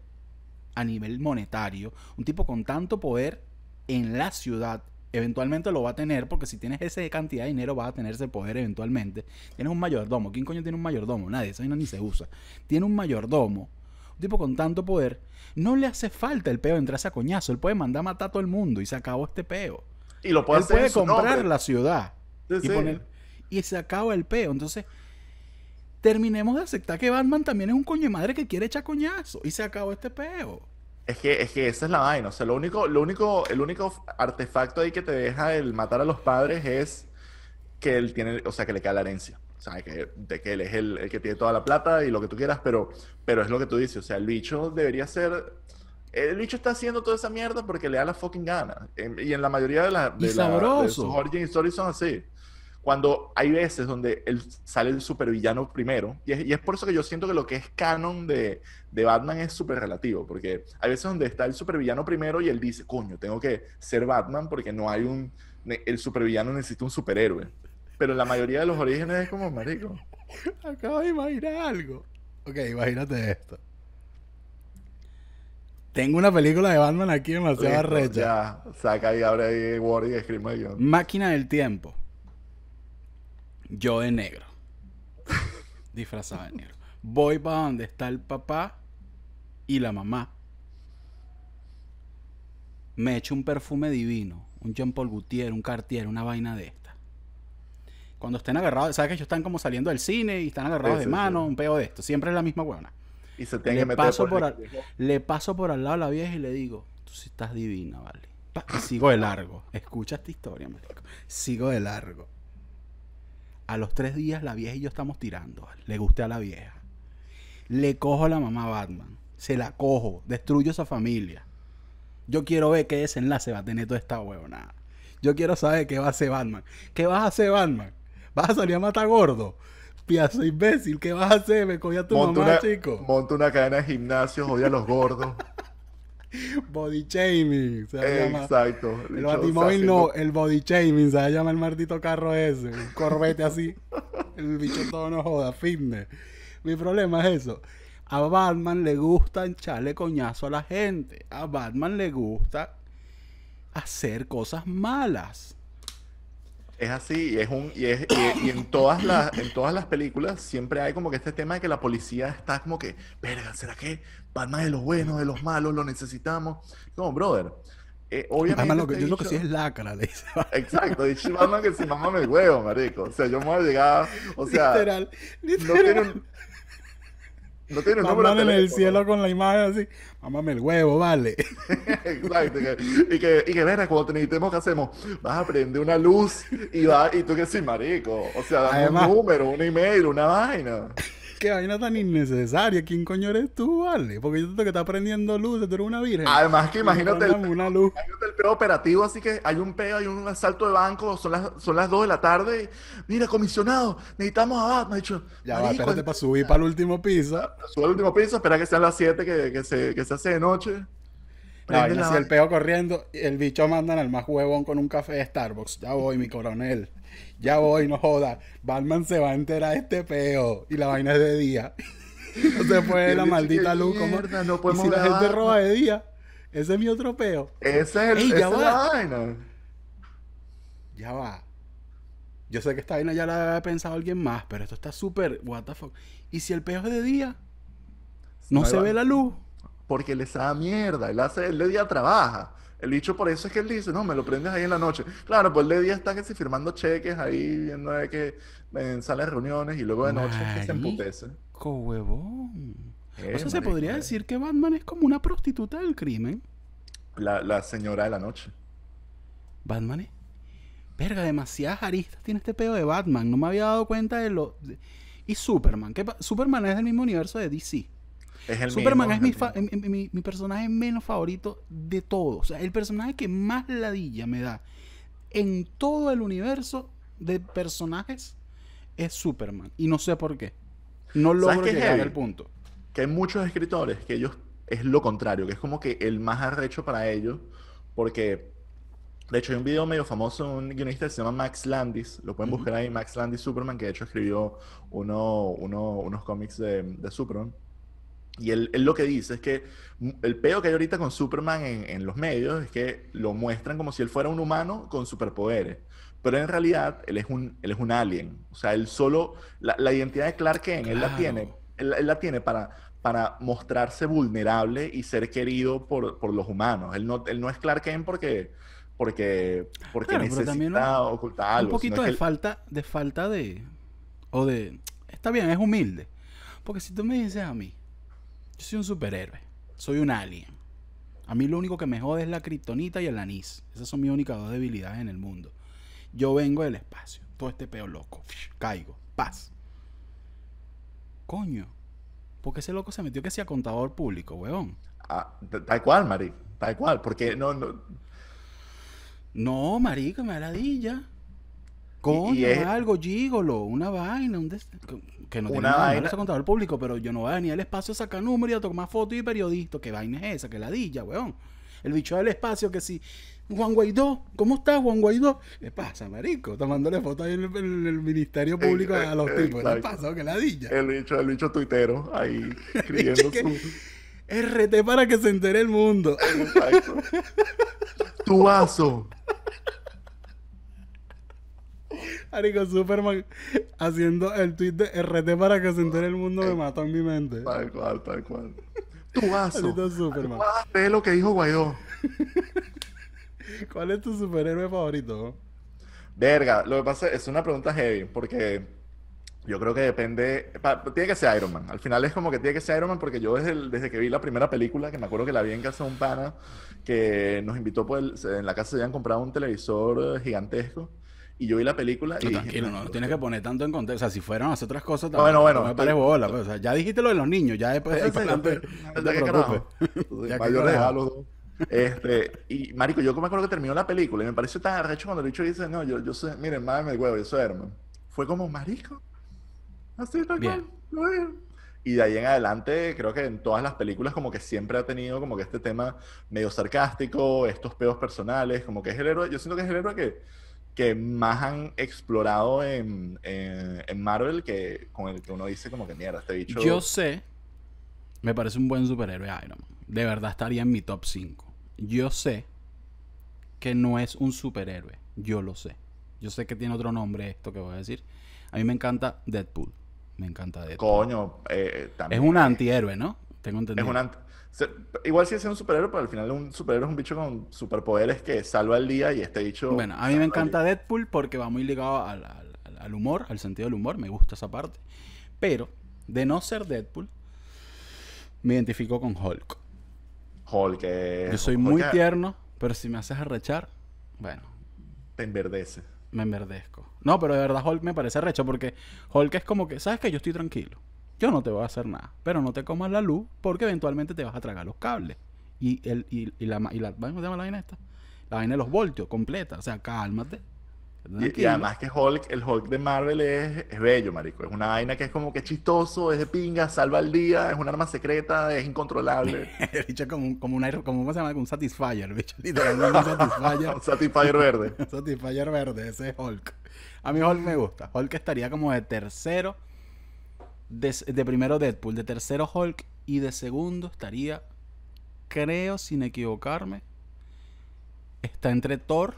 a nivel monetario, un tipo con tanto poder en la ciudad, eventualmente lo va a tener, porque si tienes esa cantidad de dinero vas a tener ese poder eventualmente. Tienes un mayordomo. ¿Quién coño tiene un mayordomo? Nadie, esa vaina ni se usa. Tiene un mayordomo, un tipo con tanto poder. No le hace falta el peo de entrarse a coñazo. Él puede mandar a matar a todo el mundo y se acabó este peo. Y lo puede Él hacer puede comprar nombre. la ciudad Sí, y, sí. poner- y se acaba el peo. Entonces, terminemos de aceptar que Batman también es un coño de madre que quiere echar coñazo y se acabó este peo. Es que, es que esa es la vaina. O sea, lo único, lo único, el único artefacto ahí que te deja el matar a los padres es que él tiene, o sea, que le cae la herencia. O sea, que, de que él es el, el que tiene toda la plata y lo que tú quieras, pero, pero es lo que tú dices. O sea, el bicho debería ser. El bicho está haciendo toda esa mierda porque le da la fucking gana. En- y en la mayoría de, la- Y de, la- de sus origin stories son así. Cuando hay veces donde él sale el supervillano primero, y es, y es por eso que yo siento que lo que es canon de, de Batman es súper relativo, porque hay veces donde está el supervillano primero y él dice, coño, tengo que ser Batman porque no hay un, el supervillano necesita un superhéroe. Pero la mayoría de los orígenes es como, marico, Acabo de imaginar algo. Ok, imagínate esto. Tengo una película de Batman aquí demasiado arrecha. ya, saca y abre ahí Word y escribe guion. Máquina del tiempo. Yo de negro. *laughs* Disfrazado de negro. Voy para donde está el papá y la mamá. Me echo un perfume divino. Un Jean Paul Gaultier, un Cartier, una vaina de esta. Cuando estén agarrados, ¿sabes que ellos están como saliendo del cine y están agarrados Sí, de sí, mano? sí. Un peo de esto. Siempre es la misma huevona. Y se tiene Le que meter paso, por al, le paso por al lado a la vieja y le digo, tú sí estás divina, vale. Pa- sigo de largo. Escucha esta historia, marico. Sigo de largo. A los tres días la vieja y yo estamos tirando. Le guste a la vieja. Le cojo a la mamá Batman. Se la cojo. Destruyo esa familia. Yo quiero ver qué desenlace va a tener toda esta huevonada. Yo quiero saber qué va a hacer Batman. ¿Qué vas a hacer, Batman? ¿Vas a salir a matar gordo? Piazo imbécil, ¿qué vas a hacer? Me cogí a tu monta, mamá, una, chico. monta una cadena de gimnasio, odia a los gordos. *laughs* *laughs* Body shaming. Se. Exacto. El batimóvil no, el body shaming. Se va a llamar el maldito carro ese. Un corbete así. *laughs* El bicho todo no joda, fitness. Mi problema es eso. A Batman le gusta echarle coñazo a la gente. A Batman le gusta hacer cosas malas. Es así, y es un, y, es, y, y en todas las, en todas las películas siempre hay como que este tema de que la policía está como que, verga, ¿será que Batman de los buenos, de los malos, lo necesitamos? Como, brother, eh, obviamente. Batman lo que, yo lo que sí es lacra, le dice. Exacto, dice Batman que si mamá me huevo, marico. O sea, yo me voy a llegar, o sea, literal, no literal. tiene un, no tiene número de en el cielo con la imagen así. Mámame el huevo, vale. *laughs* Exacto, y que, y que, verga, cuando te necesitemos, ¿qué hacemos? Vas a prender una luz y va, y tú que sí, marico. O sea, dame Además- un número, un email, una vaina. Qué vaina tan innecesaria. ¿Quién coño eres tú, vale? Porque yo siento que está prendiendo luces, tú eres una virgen. Además que imagínate el, una luz. imagínate el peo operativo, así que hay un peo, hay un asalto de banco, son las, son las 2 de la tarde. y, Mira, comisionado, necesitamos a Batman. Dicho, Ya va, espérate para subir para el último piso. sube al último piso, espera que sean las 7 que, que, se, que se hace de noche. Vaina la así, el peo corriendo, y el bicho mandan al más huevón con un café de Starbucks. Ya voy, mi coronel. Ya voy, no joda. Batman se va a enterar de este peo. Y la vaina es de día. *laughs* No se Y puede la maldita ¿qué luz. como mierda? No y podemos si la gente roba de día, ese es mi otro peo. Ese es el, Ey, ya la va. vaina. Ya va. Yo sé que esta vaina ya la había pensado alguien más, pero esto está súper. What the fuck. ¿Y si el peo es de día? No Ahí se va. ve la luz. Porque le da mierda. Él, hace, él de día trabaja. El bicho por eso es que él dice, no, me lo prendes ahí en la noche. Claro, pues él de día está que si firmando cheques ahí, viendo de que en salas de reuniones y luego de noche es que se emputece. Huevón. Eh, o sea, se podría eh. decir que Batman es como una prostituta del crimen. La, la señora de la noche. Batman es. Verga, demasiadas aristas tiene este pedo de Batman. No me había dado cuenta de lo. de- Y Superman. ¿Qué Superman es del mismo universo de DC. Es el Superman mismo, es mi, el fa- mismo. mi, mi- mi personaje menos favorito de todos. O sea, el personaje que más ladilla me da en todo el universo de personajes es Superman. Y no sé por qué. No ¿Sabes logro llegar al punto. Que hay muchos escritores que ellos es lo contrario, que es como que el más arrecho para ellos, porque de hecho hay un video medio famoso de un guionista que se llama Max Landis, lo pueden buscar ahí, Max Landis Superman, que de hecho escribió uno, uno- unos cómics de, de Superman. Y él, él lo que dice es que el peo que hay ahorita con Superman en, en los medios es que lo muestran como si él fuera un humano con superpoderes. Pero en realidad él es un, él es un alien. O sea, él solo, la, la identidad de Clark Kent, él la tiene, él, él la tiene para, para mostrarse vulnerable y ser querido por, por los humanos. Él no, él no es Clark Kent porque, porque, porque Claro, necesita también un- ocultar algo. un poquito de falta de falta de o de está bien es humilde porque si tú me dices a mí yo soy un superhéroe soy un alien. A mí lo único que me jode es la kriptonita y el anís. Esas son mis únicas dos debilidades en el mundo. Yo vengo del espacio todo este peo loco. Caigo paz. Coño porque ese loco se metió que sea contador público weón Ah, tal cual, Mari. Tal cual. Porque no, no, no marico me da ladilla Coño, y es- algo, gígolo, una vaina, un des- que no tiene nada el público, pero yo no voy a venir al espacio a sacar números y a tomar fotos y periodistas. ¿Qué vaina es esa? Que ladilla, weón. El bicho del espacio que si... Juan Guaidó, ¿cómo estás, Juan Guaidó? ¿Qué pasa, marico? Tomándole fotos ahí en el, en el Ministerio Público Eh, a los tipos. ¿Qué pasa? ¿Qué ladilla? El bicho, el bicho tuitero ahí *laughs* escribiendo su... RT para que se entere el mundo. Exacto. *laughs* Tu vaso. Marico, Superman haciendo el tweet de RT para que se entere el mundo me mató en mi mente. Tal cual, tal cual. Tu vaso. Superman. Ve lo que dijo Guaidó. ¿Cuál es tu superhéroe favorito? Verga, lo que pasa es una pregunta heavy, porque yo creo que depende. pa- tiene que ser Iron Man. Al final es como que tiene que ser Iron Man, porque yo desde, el- desde que vi la primera película, que me acuerdo que la vi en casa de un pana, que nos invitó, pues en la casa se habían comprado un televisor eh, gigantesco, y yo vi la película y No, dije, tranquilo, no, no tienes que poner tanto en contexto. O sea, si fueran a hacer otras cosas, Bueno, bueno, no me pares bola. pues. O sea, ya dijiste lo de los niños, ya después *laughs* Sí, para adelante. ya, *laughs* No te preocupes. Ya Mayores a los dos. Este, y marico, yo me acuerdo que terminó la película y me pareció tan arrecho cuando el bicho dice, no, yo, yo soy, miren, mámame el huevo, yo soy Herman. Fue como, marico, así tal cual. Y de ahí en adelante, creo que en todas las películas como que siempre ha tenido como que este tema medio sarcástico, estos peos personales, como que es el héroe, yo siento que es el héroe que, que más han explorado en, en, en Marvel que con el que uno dice como que mierda, este bicho... Yo sé, me parece un buen superhéroe Iron Man. De verdad estaría en mi top 5. Yo sé que no es un superhéroe. Yo lo sé. Yo sé que tiene otro nombre esto que voy a decir. A mí me encanta Deadpool. Me encanta Deadpool. Coño, eh, Es también. un antihéroe, ¿no? Tengo entendido. Es un ant- se- Igual sigue siendo un superhéroe, pero al final un superhéroe es un bicho con superpoderes que salva el día y este bicho. Bueno, a mí me encanta Deadpool porque va muy ligado al, al- al- al humor, al sentido del humor. Me gusta esa parte. Pero, de no ser Deadpool, me identifico con Hulk. Hulk, que. Yo soy Hulk muy tierno, pero si me haces arrechar, bueno, Te enverdece. me enverdezco. No, pero de verdad Hulk me parece arrecho porque Hulk es como que, ¿sabes que Yo estoy tranquilo. Yo no te voy a hacer nada. Pero no te comas la luz porque eventualmente te vas a tragar los cables. Y, el, y, y la, y la, ¿cómo se llama la vaina esta? La vaina de los voltios, completa. O sea, cálmate. Y, además que Hulk, el Hulk de Marvel es, es bello, marico. Es una vaina que es como que chistoso, es de pinga, salva el día, es un arma secreta, es incontrolable. *laughs* El bicho es como un, como un aire- como, ¿cómo se llama? Un Satisfyer. Bicho literalmente un Satisfyer. *laughs* un Satisfyer verde. *laughs* Un Satisfyer verde, ese es Hulk. A mí Hulk me gusta. Hulk estaría como de tercero. De, de primero Deadpool, de tercero Hulk y de segundo estaría, creo sin equivocarme, está entre Thor.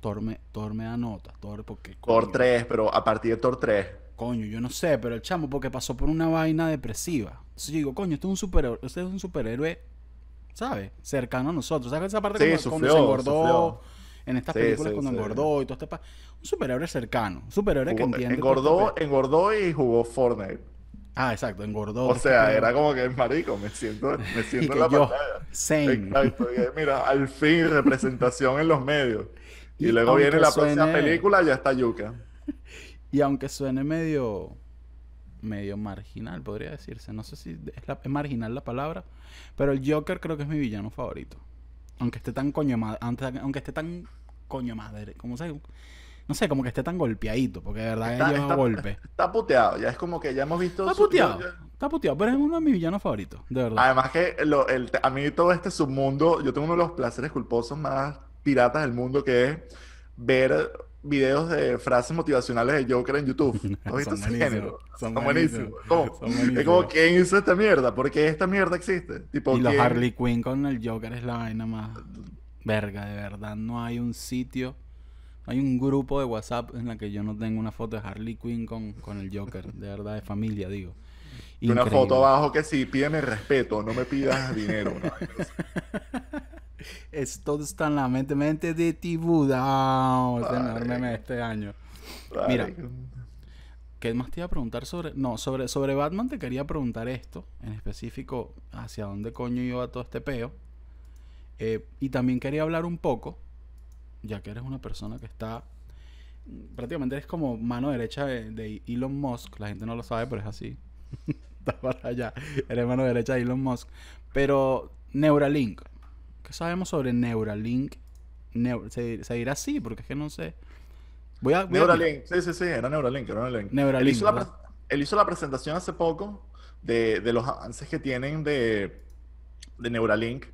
Thor me, Thor me da nota. Thor porque... Thor coño, 3, pero a partir de Thor 3. Coño, yo no sé, pero el chamo porque pasó por una vaina depresiva. Entonces yo digo, coño, este es un superhéroe, este es un superhéroe, ¿sabes? Cercano a nosotros. ¿Sabes esa parte Sí, cuando, cuando sufrió, se engordó? sufrió. En estas Sí, películas sí, cuando sí. engordó y todo este pa- Un superhéroe cercano. Un superhéroe que entiende. engordó, engordó y jugó Fortnite. Ah, exacto, engordó. O sea, era como que, marico, me siento, me *laughs* siento en la yo, pantalla. same. Exacto. y, Mira, al fin representación en los medios. Y, Y luego viene la próxima película, ya está Yuka. *laughs* Y aunque suene medio medio marginal, podría decirse. No sé si es, la- es marginal la palabra, pero el Joker creo que es mi villano favorito. Aunque esté tan coño madre, aunque esté tan coño madre, como se no sé, como que esté tan golpeadito, porque de verdad Está, lleva está- golpe. *laughs* está puteado. Ya es como que ya hemos visto. Está puteado, está puteado, pero es uno de mis villanos favoritos, de verdad. Además que lo- el- a mí todo este submundo, yo tengo uno de los placeres culposos más piratas del mundo, que es ver videos de frases motivacionales de Joker en YouTube. *laughs* ¿Has visto Son ese buenísimos, género? son *laughs* Son buenísimos, Es como, ¿quién hizo esta mierda? ¿Por qué esta mierda existe? Tipo, y los ¿quién? Harley Quinn con el Joker es la vaina más verga, de verdad. No hay un sitio, hay un grupo de WhatsApp en la que yo no tenga una foto de Harley Quinn con, con el Joker, de verdad, de familia, digo. Y una foto abajo que sí, pídeme respeto, no me pidas dinero. vaina así. *laughs* Esto está en la mente, mente de. Es mejor Ay. meme de este año. Mira. ¿Qué más te iba a preguntar sobre.? No, sobre, sobre Batman te quería preguntar esto, en específico, hacia dónde coño iba todo este peo. Eh, y también quería hablar un poco, ya que eres una persona que está. Prácticamente eres como mano derecha de, de Elon Musk. La gente no lo sabe, pero es así. *laughs* Está para allá. Eres mano derecha de Elon Musk. Pero Neuralink. ¿Qué sabemos sobre Neuralink? Neu- se, se dirá así, porque es que no sé. Voy a, Neuralink, sí, sí, sí, era Neuralink, era Neuralink. Neuralink, él, hizo la, ¿verdad? él hizo la presentación hace poco de, de los avances que tienen de, de Neuralink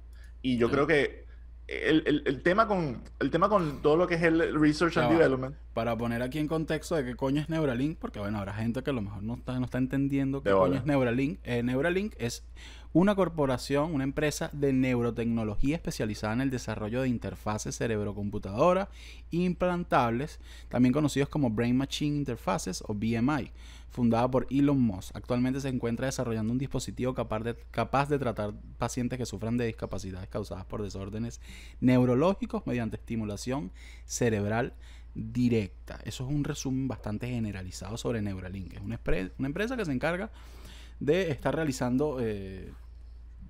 y yo creo que el, el, el, tema con, el tema con todo lo que es el Research and. Development, Para poner aquí en contexto de qué coño es Neuralink, porque bueno, habrá gente que a lo mejor no está, no está entendiendo qué De coño bola. es Neuralink. Eh, Neuralink es una corporación, una empresa de neurotecnología especializada en el desarrollo de interfaces cerebro-computadora implantables, también conocidos como Brain Machine Interfaces o BMI, fundada por Elon Musk. Actualmente se encuentra desarrollando un dispositivo capaz de, tratar pacientes que sufran de discapacidades causadas por desórdenes neurológicos mediante estimulación cerebral directa. Eso es un resumen bastante generalizado sobre Neuralink. Es una empresa que se encarga de estar realizando eh,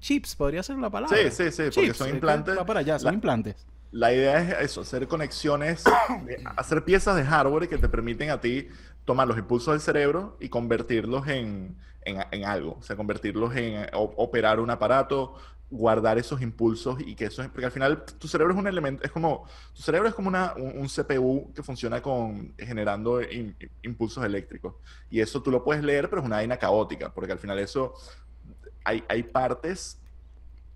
chips, podría ser la palabra. Sí, sí, sí, porque son que implantes. Para allá, son La- implantes. La idea es eso, hacer conexiones, hacer piezas de hardware que te permiten a ti tomar los impulsos del cerebro y convertirlos en, en- en algo. O sea, convertirlos en eh, operar un aparato, guardar esos impulsos y que eso es, porque al final tu cerebro es un elemento, es como, tu cerebro es como una, un, CPU que funciona con, generando im- impulsos eléctricos. Y eso tú lo puedes leer, pero es una vaina caótica, porque al final eso, hay, hay partes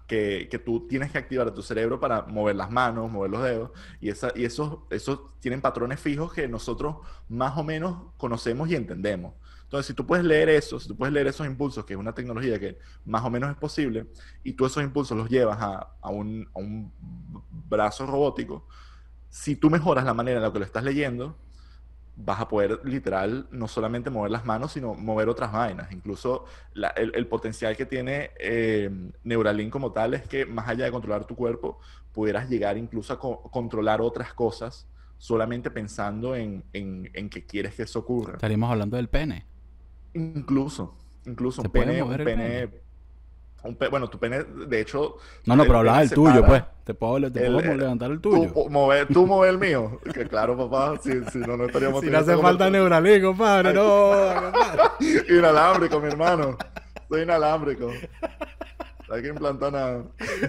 que, que tú tienes que activar a tu cerebro para mover las manos, mover los dedos, y, esa, y esos, esos tienen patrones fijos que nosotros más o menos conocemos y entendemos. Entonces, si tú puedes leer eso, si tú puedes leer esos impulsos, que es una tecnología que más o menos es posible, y tú esos impulsos los llevas a, un, brazo robótico, si tú mejoras la manera en la que lo estás leyendo, vas a poder literal no solamente mover las manos, sino mover otras vainas. Incluso el, potencial que tiene eh, Neuralink como tal es que más allá de controlar tu cuerpo, pudieras llegar incluso a co- controlar otras cosas solamente pensando en, en, en quieres que eso ocurra. Estaríamos hablando del pene. Incluso, incluso ¿Se un pene, mover un el pene, un pe- bueno, tu pene, de hecho... No, no, el pero hablaba pene del tuyo, pues. Te puedo, te el- puedo el- levantar el Tú, tuyo. po- mover, tú mover el mío. Que claro, papá, si, si no, no estaríamos *laughs* Si no hace falta. Neuralink, compadre, no. *laughs* Inalámbrico, mi hermano. Soy inalámbrico. No hay que implantar nada.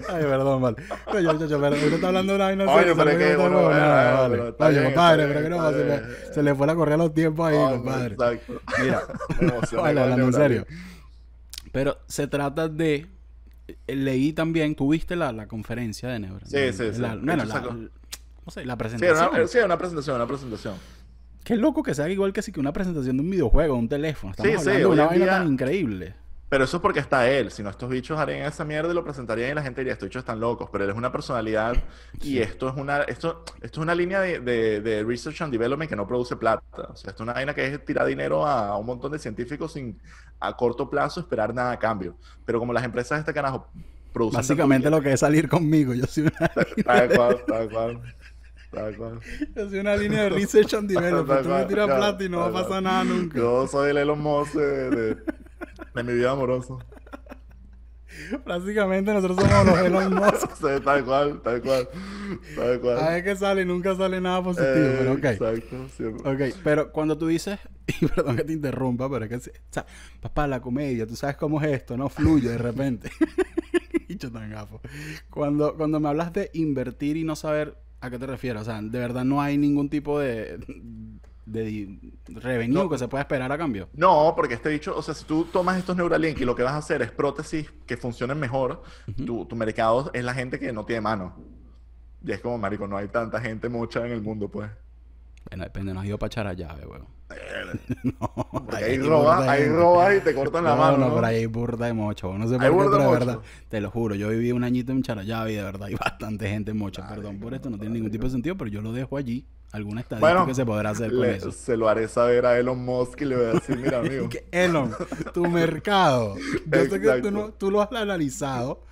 Ay, perdón, vale. Yo, yo, pero usted está hablando de una vaina Oye, seria, pero que, bueno, vale. Oye, compadre, pero que no, se le, se le fue la correa a los tiempos ahí, compadre. Exacto. Mira, *laughs* vale, hablando en serio. Pero se trata de... eh, Leí también, tuviste la, la conferencia de Neuralink. Sí, sí, sí. La, De bueno, hecho, la, sacó- ¿cómo se dice? La Sí, presentación. una, sí, una presentación, una presentación. Qué loco que sea igual que si que una presentación de un videojuego, un teléfono. Estamos Sí, sí, hablando de hoy una vaina día- tan increíble. Pero eso es porque está él. Si no, estos bichos harían esa mierda y lo presentarían y la gente diría, estos bichos están locos. Pero él es una personalidad y esto es una, esto, esto es una línea de, de- de research and development que no produce plata. O sea, esto es una vaina que es tirar dinero a, a un montón de científicos sin a corto plazo esperar nada a cambio. Pero como las empresas de este carajo producen... Básicamente lo que es salir conmigo. Yo soy una, Tal cual, tal cual. Tal cual. yo soy una línea de research and *laughs* development. Tú me tiras plata y no va a pasar nada nunca. Yo soy el Elon Musk de, de- de mi vida amorosa. Básicamente nosotros somos los Elon *laughs* Musk. Sí, tal cual, tal cual. Tal cual. A ver qué sale y nunca sale nada positivo. Eh, pero ok. Exacto, siempre. Ok, pero cuando tú dices, *laughs* y perdón que te interrumpa, pero es que, o sea, papá, la comedia, tú sabes cómo es esto, no fluye de repente. *laughs* Dicho tan gafo. Cuando, cuando me hablas de invertir y no saber a qué te refieres, o sea, de verdad no hay ningún tipo de, de revenue No. que se pueda esperar a cambio. No, porque este dicho, o sea, si tú tomas estos Neuralink y lo que vas a hacer es prótesis que funcionen mejor, tu, tu mercado es la gente que no tiene mano. Y es como, marico, no hay tanta gente mucha en el mundo, pues. Bueno, depende, nos dio para echar a llave, weón. No, Porque ahí de ahí robas y te cortan la no, mano, no, ¿no? pero ahí burda de mocho. No sé por qué, pero de verdad. Te lo juro, yo viví un añito en Charallave y de verdad hay *laughs* bastante gente en mocha. Perdón por esto, no tiene ningún tipo de sentido, pero yo lo dejo allí. Alguna estadística Bueno, que se podrá hacer con Le- eso. se lo haré saber a Elon Musk y le voy a decir, mira, *laughs* amigo. Elon, tu mercado. Yo sé que tú, no- tú lo has analizado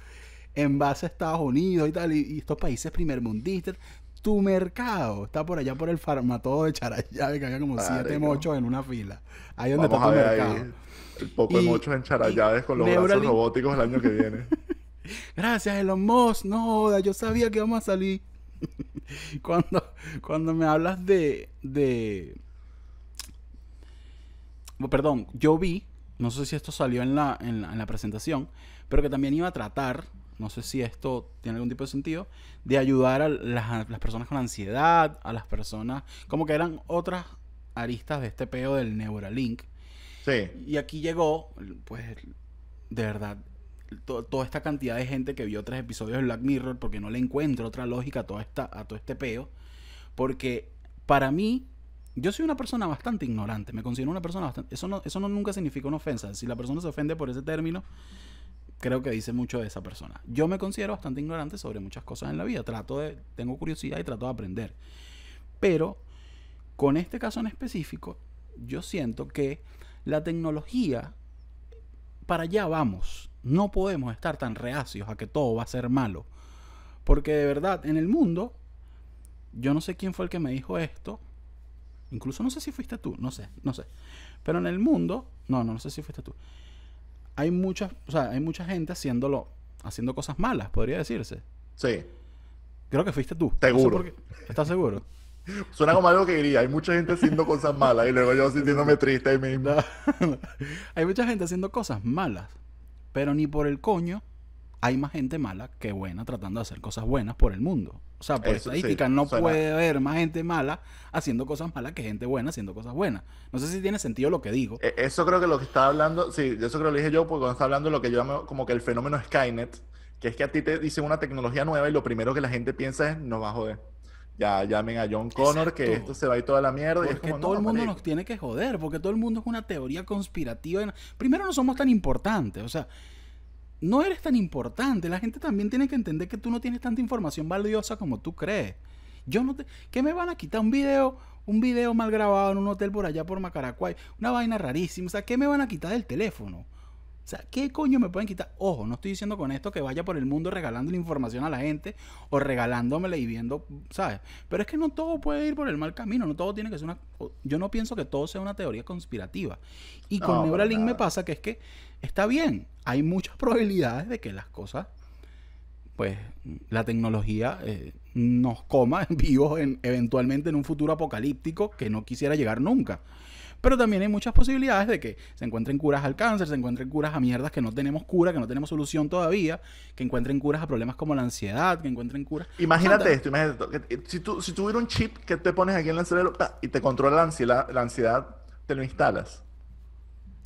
en base a Estados Unidos y tal, y, y estos países primermundistas. Tu mercado está por allá por el farmatodo de Charallave, que había como siete mochos en una fila. Ahí donde Vamos está tu mercado. ahí el poco de mochos en Charallaves con los Neuralink- brazos robóticos el año que viene. *laughs* Gracias, Elon Musk. No joda, yo sabía que íbamos a salir. *laughs* cuando, cuando me hablas de, de. Perdón, yo vi, no sé si esto salió en la, en la, en la presentación, pero que también iba a tratar no sé si esto tiene algún tipo de sentido, de ayudar a las, las personas con ansiedad, a las personas, como que eran otras aristas de este peo del Neuralink. Sí. Y aquí llegó, pues, de verdad, to- toda esta cantidad de gente que vio tres episodios de Black Mirror porque no le encuentro otra lógica a, toda esta, a todo este peo. Porque para mí, yo soy una persona bastante ignorante. Me considero una persona bastante... Eso no, eso no nunca significa una ofensa. Si la persona se ofende por ese término, creo que dice mucho de esa persona. Yo me considero bastante ignorante sobre muchas cosas en la vida. Trato de... Tengo curiosidad y trato de aprender. Pero con este caso en específico, yo siento que la tecnología, para allá vamos. No podemos estar tan reacios a que todo va a ser malo. Porque de verdad, en el mundo, yo no sé quién fue el que me dijo esto. Incluso no sé si fuiste tú, no sé, no sé. Pero en el mundo, no, no, no sé si fuiste tú. Hay muchas, o sea, hay mucha gente haciéndolo, haciendo cosas malas, podría decirse. Sí. Creo que fuiste tú. No sé Seguro. ¿Estás seguro? *laughs* Suena como algo que diría. Hay mucha gente haciendo cosas malas y luego yo sintiéndome triste ahí mismo. *laughs* *laughs* hay mucha gente haciendo cosas malas, pero ni por el coño hay más gente mala que buena tratando de hacer cosas buenas por el mundo. O sea, por Eso sí, estadística no suena- puede haber más gente mala haciendo cosas malas que gente buena haciendo cosas buenas. No sé si tiene sentido lo que digo. E- Eso creo que lo que estaba hablando, sí, eso creo que lo dije yo, porque cuando estaba hablando de lo que yo llamo como que el fenómeno Skynet, que es que a ti te dicen una tecnología nueva y lo primero que la gente piensa es, no va a joder. Ya llamen a John Connor que esto se va a ir toda la mierda. y es como, todo no, el mundo marico. nos tiene que joder, porque todo el mundo es una teoría conspirativa. Primero, no somos tan importantes, o sea, no eres tan importante. La gente también tiene que entender que tú no tienes tanta información valiosa como tú crees. Yo no te... ¿Qué me van a quitar? Un video, un video mal grabado en un hotel por allá por Macaracuay, una vaina rarísima. O sea, ¿qué me van a quitar del teléfono? O sea, ¿qué coño me pueden quitar? Ojo, no estoy diciendo con esto que vaya por el mundo regalando la información a la gente o regalándomela y viendo, ¿sabes? Pero es que no todo puede ir por el mal camino, no todo tiene que ser una... Yo no pienso que todo sea una teoría conspirativa. Y No, con para Neuralink me pasa que es que está bien, hay muchas probabilidades de que las cosas, pues la tecnología eh, nos coma *laughs* vivos en, eventualmente en un futuro apocalíptico que no quisiera llegar nunca. Pero también hay muchas posibilidades de que se encuentren curas al cáncer, se encuentren curas a mierdas que no tenemos cura, que no tenemos solución todavía, que encuentren curas a problemas como la ansiedad, que encuentren curas. Imagínate esto, imagínate esto. si, tú, si tuviera un chip que te pones aquí en el cerebro y te controla la ansiedad, la ansiedad, te lo instalas.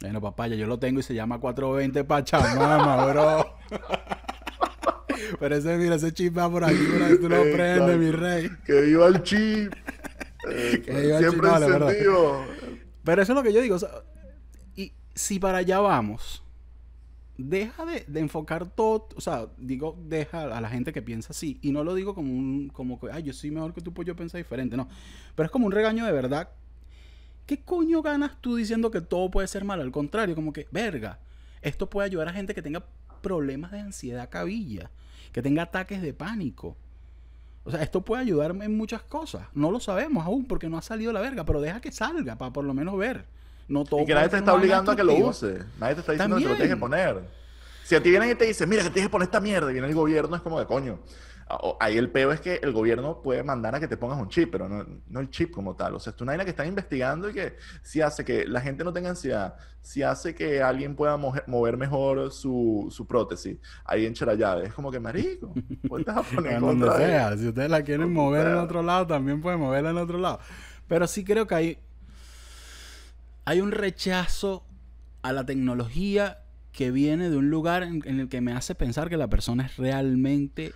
Bueno, papaya, yo lo tengo y se llama 420 Pachamama, *laughs* bro. *laughs* Pero ese, mira, ese chip va por aquí, ahí, tú lo prendes, mi rey. Que viva el chip. Eh, *laughs* Que viva el siempre chip, verdad. encendido. Pero eso es lo que yo digo. o sea, y si para allá vamos, deja de, de enfocar todo. O sea, digo, deja a la gente que piensa así. Y no lo digo como un. Como que, ay, yo soy mejor que tú, pues yo pienso diferente. No. Pero es como un regaño de verdad. ¿Qué coño ganas tú diciendo que todo puede ser malo? Al contrario, como que, verga, esto puede ayudar a gente que tenga problemas de ansiedad cabilla, que tenga ataques de pánico. O sea, esto puede ayudarme en muchas cosas. No lo sabemos aún porque no ha salido la verga, pero deja que salga para por lo menos ver. No todo Y que nadie te está obligando a que lo uses. Nadie te está diciendo que te lo tienes que poner. Si a ti vienen y te dicen, mira, que tienes que poner esta mierda, y viene el gobierno, es como de coño. Ah, Ahí el peo es que el gobierno puede mandar a que te pongas un chip, pero no, no el chip como tal. O sea, es una vaina que están investigando y que si hace que la gente no tenga ansiedad, si hace que alguien pueda mover mejor su, su prótesis ahí en Charallave. Es como que, marico, *laughs* ¿cuál te vas a poner donde sea. Si ustedes la quieren mover en otro lado, también pueden moverla en otro lado. Pero sí creo que hay, hay un rechazo a la tecnología que viene de un lugar en, en el que me hace pensar que la persona es realmente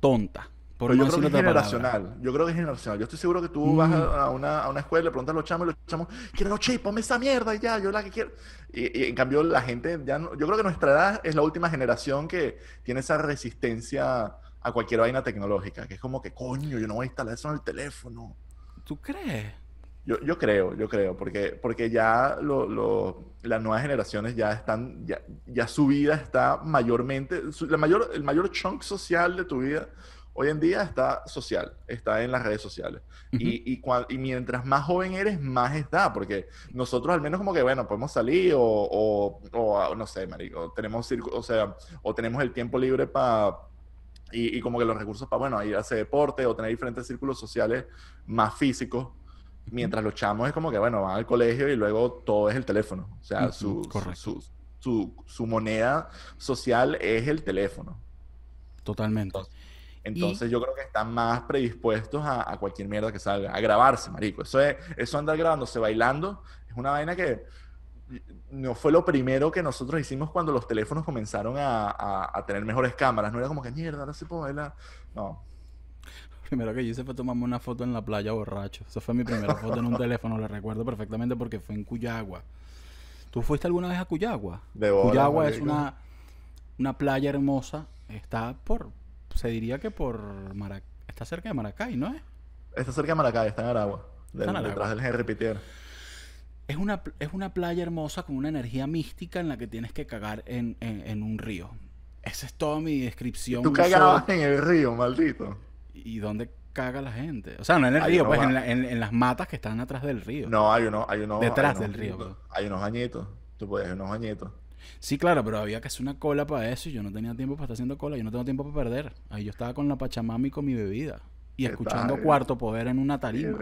tonta. Por Pero no yo creo que es palabra. generacional. Yo creo que es generacional. Yo estoy seguro que tú Mm. vas a, a una, a una escuela, le preguntas a los chamos y los chamos, quiero chip, ponme esa mierda y ya, yo la que quiero. Y, y en cambio la gente ya no, yo creo que nuestra edad es la última generación que tiene esa resistencia a cualquier vaina tecnológica, que es como que, coño, yo no voy a instalar eso en el teléfono. ¿Tú crees? Yo, yo creo, yo creo, porque, porque ya lo, lo- las nuevas generaciones ya están, ya, ya su vida está mayormente, su- la mayor, el mayor chunk social de tu vida hoy en día está social, está en las redes sociales. y, y, cua- y mientras más joven eres, más está, porque nosotros al menos como que, bueno, podemos salir o, o, o, no sé, marico, tenemos, o sea, o tenemos el tiempo libre para... Y, y como que los recursos para, bueno, ir a hacer deporte o tener diferentes círculos sociales más físicos. Mientras los chamos es como que, bueno, van al colegio y luego todo es el teléfono. O sea, su, su, su, su moneda social es el teléfono. Totalmente. Entonces, yo creo que están más predispuestos a, a, cualquier mierda que salga, a grabarse, marico. Eso es, eso andar grabándose bailando es una vaina que no fue lo primero que nosotros hicimos cuando los teléfonos comenzaron a, a, a tener mejores cámaras. No era como que mierda, ahora se puede bailar. No. Primero que yo hice fue tomarme una foto en la playa borracho. Esa fue mi primera *laughs* foto en un teléfono, la recuerdo perfectamente porque fue en Cuyagua. ¿Tú fuiste alguna vez a Cuyagua? De bola, Cuyagua es una, una playa hermosa. Está por, se diría que por Mara- está cerca de Maracay, ¿no es? Está cerca de Maracay, está en Aragua. del- Está en. Detrás del Henry Pitier. Es una, es una playa hermosa con una energía mística en la que tienes que cagar en, en- en un río. Esa es toda mi descripción. Tú cagabas en el río, maldito. ¿Y dónde caga la gente? O sea, no en el río, pues en, la- en- en las matas que están atrás del río. No, hay uno, hay uno. Detrás hay unos del río, bro. Hay unos bañitos. Tú puedes, hay unos bañitos. Sí, claro, pero había que hacer una cola para eso y yo no tenía tiempo para estar haciendo cola. Yo no tengo tiempo para perder. Ahí yo estaba con la pachamama y con mi bebida. Y ¿Qué escuchando? Cuarto Poder en una tarima.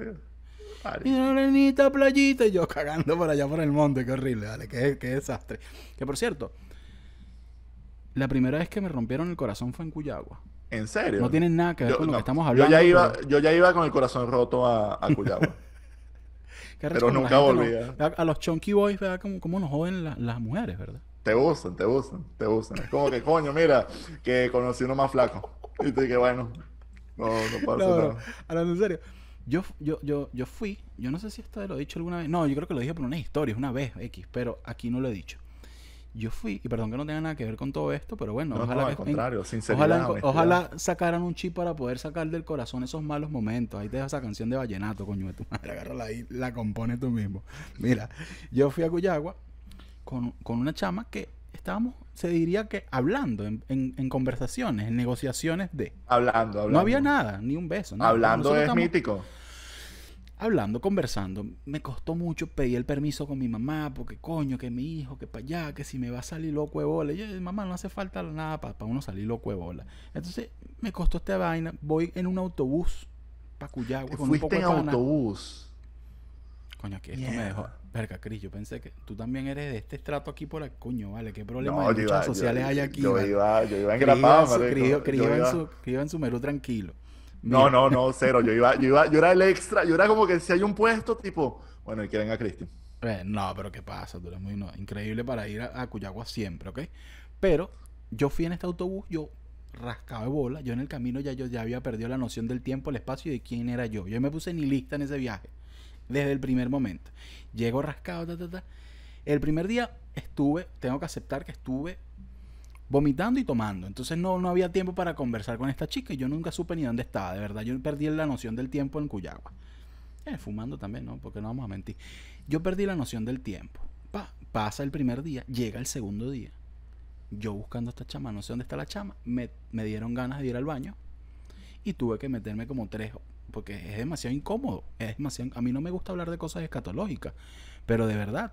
Vale. Y una arenita, playita, y yo cagando por allá por el monte. Qué horrible, dale, qué, qué desastre. Que por cierto, la primera vez que me rompieron el corazón fue en Cuyagua. ¿En serio? No tiene nada que ver Yo- con lo no, que estamos yo hablando. ya, iba, pero- yo ya iba con el corazón roto a, a Cuyagua. *laughs* pero nunca gente no- volví, ¿eh? a, los chunky boys, ¿verdad? Como, como nos joden la- las mujeres, ¿verdad? te usan, te usan, te usan. Es como que, coño, mira, que conocí uno más flaco. Y te dije, bueno, no, no pasa No, nada. hablando en serio. Yo, yo, yo, yo fui, yo no sé si esto lo he dicho alguna vez. No, yo creo que lo dije por una historia, una vez, X, pero aquí no lo he dicho. Yo fui, y perdón que no tenga nada que ver con todo esto, pero bueno, No, ojalá no, que al contrario, en- ojalá, ojalá sacaran un chip para poder sacar del corazón esos malos momentos. Ahí te dejo esa canción de vallenato, coño de tu madre, agárrala ahí, la compone tú mismo. *laughs* Mira, yo fui a Cuyagua con, con una chama que estábamos, se diría que hablando, en, en- en conversaciones, en negociaciones de... Hablando, hablando. No había nada, ni un beso. nada. Hablando Nosotros es estamos mítico. Hablando, conversando. Me costó mucho pedir el permiso con mi mamá, porque coño, que mi hijo, que para allá, que si me va a salir loco de bola. Y yo, mamá, no hace falta nada para uno salir loco de bola. Entonces, me costó esta vaina. Voy en un autobús para Cuyagua con un poco fuiste de en pana. autobús. Coño, aquí esto me dejó. Verga, Cris, yo pensé que tú también eres de este estrato aquí por aquí. Coño, vale, qué problema No, de luchas sociales yo, hay aquí. yo vale? iba, yo iba en. Cris- iba en iba- su- Cris iba en su menú tranquilo. No, no, no, cero. Yo iba, yo iba, yo era el extra. Yo era como que si hay un puesto, tipo, bueno, y que venga Cristian. Eh, no, pero ¿qué pasa? Tú eres muy no, increíble para ir a, a Cuyagua siempre, ¿ok? Pero yo fui en este autobús, yo rascaba de bola, yo en el camino ya yo ya había perdido la noción del tiempo, el espacio y de quién era yo. Yo me puse ni lista en ese viaje, desde el primer momento. Llego rascado, ta, ta, ta. El primer día estuve, tengo que aceptar que estuve vomitando y tomando. Entonces no, no había tiempo para conversar con esta chica y yo nunca supe ni dónde estaba. De verdad, yo perdí la noción del tiempo en Cuyagua. Eh, fumando también, ¿no? Porque no vamos a mentir. Yo perdí la noción del tiempo. Pa- pasa el primer día, llega el segundo día. Yo buscando a esta chama, no sé dónde está la chama, me, me dieron ganas de ir al baño y tuve que meterme como tres, porque es demasiado incómodo. Es demasiado, a mí no me gusta hablar de cosas escatológicas, pero de verdad,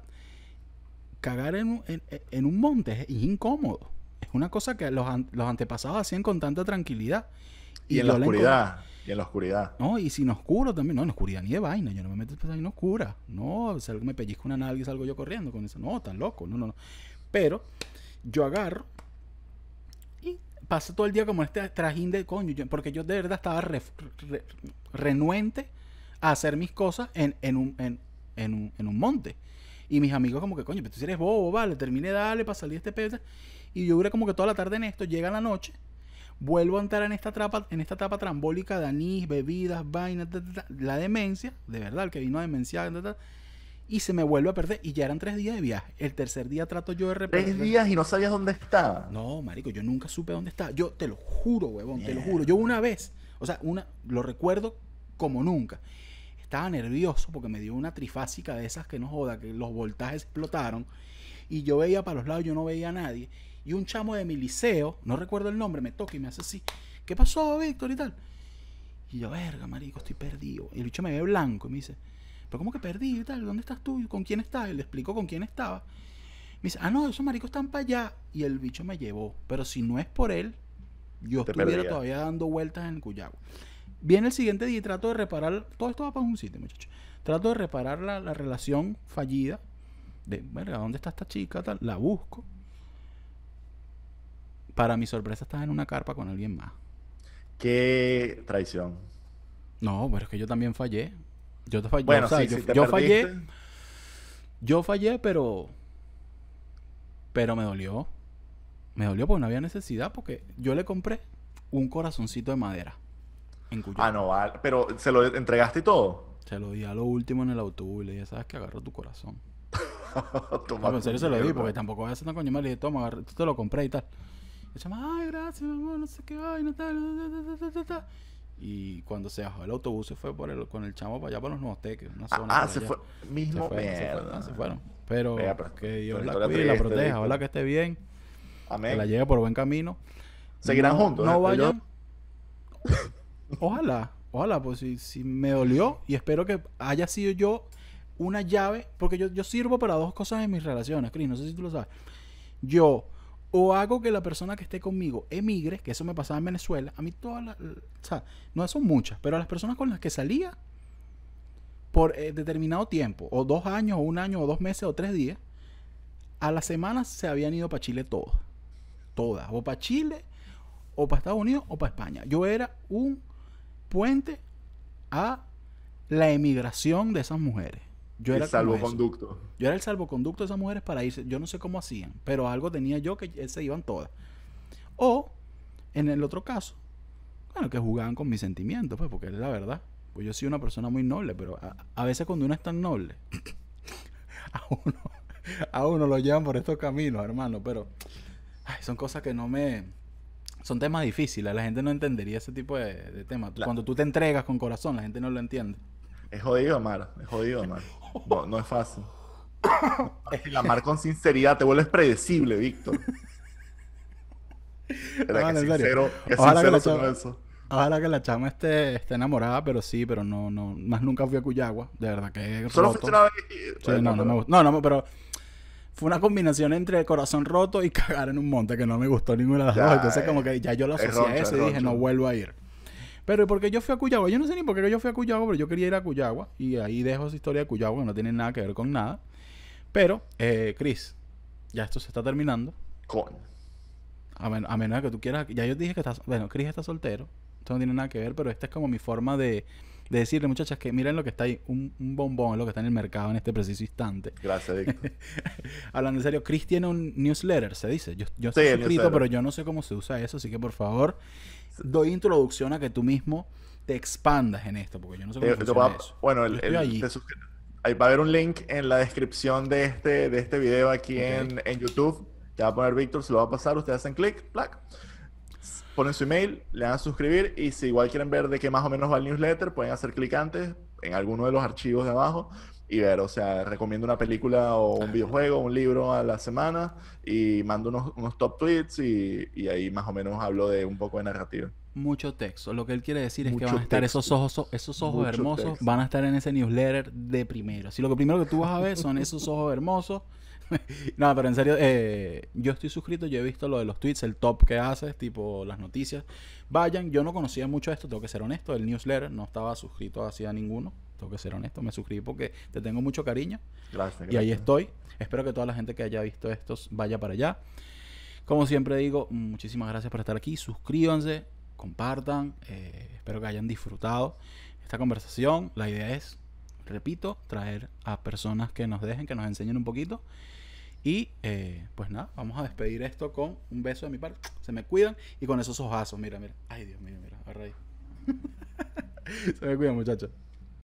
cagar en, en- en un monte es incómodo. Es una cosa que los, an- los antepasados hacían con tanta tranquilidad. Y, en la oscuridad. Y en la oscuridad. no, y sin oscuro también. No, en oscuridad ni de vaina. Yo no me meto en vaina oscura. No, si algo me pellizco una nalga y salgo yo corriendo con eso. No, estás loco. No, no, no. Pero yo agarro y paso todo el día como este trajín de coño. yo- porque yo de verdad estaba re- re- renuente a hacer mis cosas en, en, un, en, en un, en un monte. Y mis amigos como que, coño, pero tú eres bobo, vale, terminé, dale, para salir de este pedo. Y yo duré como que toda la tarde en esto. Llega la noche vuelvo a entrar en esta etapa, en esta etapa trambólica de anís, bebidas, vainas, ta, ta, ta, la demencia, de verdad, el que vino a ta, y se me vuelve a perder. Y ya eran tres días de viaje. El tercer día trato yo de repetir. Tres días y no sabías dónde estaba. No, marico, yo nunca supe dónde estaba. Yo te lo juro, huevón, te lo juro. Yo una vez, o sea, una, lo recuerdo como nunca. Estaba nervioso porque me dio una trifásica de esas que no joda, que los voltajes explotaron. Y yo veía para los lados, yo no veía a nadie. Y un chamo de mi liceo, no recuerdo el nombre, me toca y me hace así. ¿Qué pasó, Víctor? Y tal. Y yo, verga, marico, estoy perdido. Y el bicho me ve blanco y me dice, ¿pero cómo que perdido y tal? ¿Dónde estás tú? ¿Con quién estás? Y le explico con quién estaba. Me dice, ah, no, esos maricos están para allá. Y el bicho me llevó. Pero si no es por él, yo Te estuviera perdía. todavía dando vueltas en Cuyagua. Viene el siguiente día y trato de reparar. Todo esto va para un sitio, muchachos. Trato de reparar la, la relación fallida. De, verga, ¿dónde está esta chica? Tal. La busco. Para mi sorpresa estaba en una carpa con alguien más. Qué traición. No, pero es que yo también fallé. Yo te fallé. Bueno, o sea, sí, yo, si te yo fallé. Yo fallé, pero. Pero me dolió. Me dolió porque no había necesidad. Porque yo le compré un corazoncito de madera. En. Ah, no, vale. Pero se lo entregaste y todo. Se lo di a lo último en el autobús y le dije, ¿sabes que Agarro tu corazón. *laughs* Toma No, en serio se lo di porque tampoco voy a hacer una coño mal. Le dije, toma, agarra- tú te lo compré y tal. Chama, ay, gracias, mi amor, no sé qué vaina, tal, ta, ta, ta, ta, ta". Y cuando se bajó el autobús se fue por el, con el chamo para allá, para los Nuevos Teques, una Ah, zona ah, se allá. fue. Se Mismo. se Mierda. fueron, se fueron. Pero que Dios la cuide y la proteja. Ojalá que esté bien. Que Amén. la lleve por buen camino. Seguirán No- juntos, No ¿eh? Vayan. Ojalá, ojalá, pues si, si me dolió y espero que haya sido yo una llave, porque yo, yo sirvo para dos cosas en mis relaciones, Chris, no sé si tú lo sabes. Yo o hago que la persona que esté conmigo emigre, que eso me pasaba en Venezuela, a mí todas las, o sea, no son muchas, pero a las personas con las que salía por eh, determinado tiempo, o dos años, o un año, o dos meses, o tres días, a las semanas se habían ido para Chile todas. Todas. O para Chile, o para Estados Unidos, o para España. Yo era un puente a la emigración de esas mujeres. Yo era el salvoconducto. Yo era el salvoconducto de esas mujeres para irse. Yo no sé cómo hacían, pero algo tenía yo que se iban todas. O, en el otro caso, bueno, que jugaban con mis sentimientos, pues, porque es la verdad. Pues yo soy una persona muy noble, pero a, a veces cuando uno es tan noble, *laughs* a uno, a uno lo llevan por estos caminos, hermano. Pero ay, son cosas que no me. Son temas difíciles. La gente no entendería ese tipo de, de temas. La- Cuando tú te entregas con corazón, la gente no lo entiende. Es jodido amar, es jodido amar. No, no es fácil. El amar con sinceridad te vuelves predecible, Víctor. Era No, que sincero, que Ojalá que sincero la sonó chava- eso. Ojalá que la chama esté, esté enamorada, pero sí, pero no, no, más nunca fui a Cuyagua, de verdad que es Solo roto. una vez Sí, no, no me gustó. No, no, pero fue una combinación entre corazón roto y *laughs* cagar en un monte que no me gustó ninguna de las Ya, dos. Entonces, eh, como que ya yo lo es asocié a eso y es dije, no vuelvo a ir. Pero ¿y por qué yo fui a Cuyagua? Yo no sé ni por qué yo fui a Cuyagua, pero yo quería ir a Cuyagua. Y ahí dejo esa historia de Cuyagua, que no tiene nada que ver con nada. Pero, eh, Chris, ya esto se está terminando. Coño. A, men- a menos que tú quieras. Ya yo dije que estás. Bueno, Chris está soltero. Esto no tiene nada que ver, pero esta es como mi forma de, de decirle, muchachas, que miren lo que está ahí. Un, un bombón lo que está en el mercado en este preciso instante. Gracias, Víctor. *laughs* Hablando en serio, Chris tiene un newsletter, se dice. Yo, yo estoy Sí, suscrito, pero yo no sé cómo se usa eso. Así que por favor, doy introducción a que tú mismo te expandas en esto, porque yo no sé cómo Eh, funciona eso. bueno, el, allí. ahí va a haber un link en la descripción de este, de este video aquí en, en YouTube. Te va a poner Víctor, se lo va a pasar. Ustedes hacen clic, plac. Ponen su email, le dan a suscribir. Y si igual quieren ver de qué más o menos va el newsletter, pueden hacer clic antes en alguno de los archivos de abajo y ver. O sea, recomiendo una película o un videojuego, un libro a la semana y mando unos, unos top tweets y, y ahí más o menos hablo de un poco de narrativa. Mucho texto. Lo que él quiere decir es que Mucho van a estar texto. esos ojos, esos ojos Mucho hermosos, texto. van a estar en ese newsletter de primero. Así lo que primero que tú vas a ver son esos ojos hermosos. *laughs* no, pero en serio, eh, yo estoy suscrito, yo he visto lo de los tweets, el top que haces, tipo las noticias. Vayan, yo no conocía mucho esto, tengo que ser honesto, el newsletter, no estaba suscrito hacia ninguno, tengo que ser honesto, me suscribí porque te tengo mucho cariño. Gracias. Y ahí estoy. Espero que toda la gente que haya visto estos vaya para allá. Como siempre digo, muchísimas gracias por estar aquí. Suscríbanse, compartan. eh, espero que hayan disfrutado esta conversación. La idea es, repito, traer a personas que nos dejen, que nos enseñen un poquito. Y eh, pues nada, vamos a despedir esto con un beso de mi parte. *tsk* Se me cuidan y con esos ojazos. Mira, mira. Ay, Dios mío, mira. *laughs* Se me cuidan, muchachos.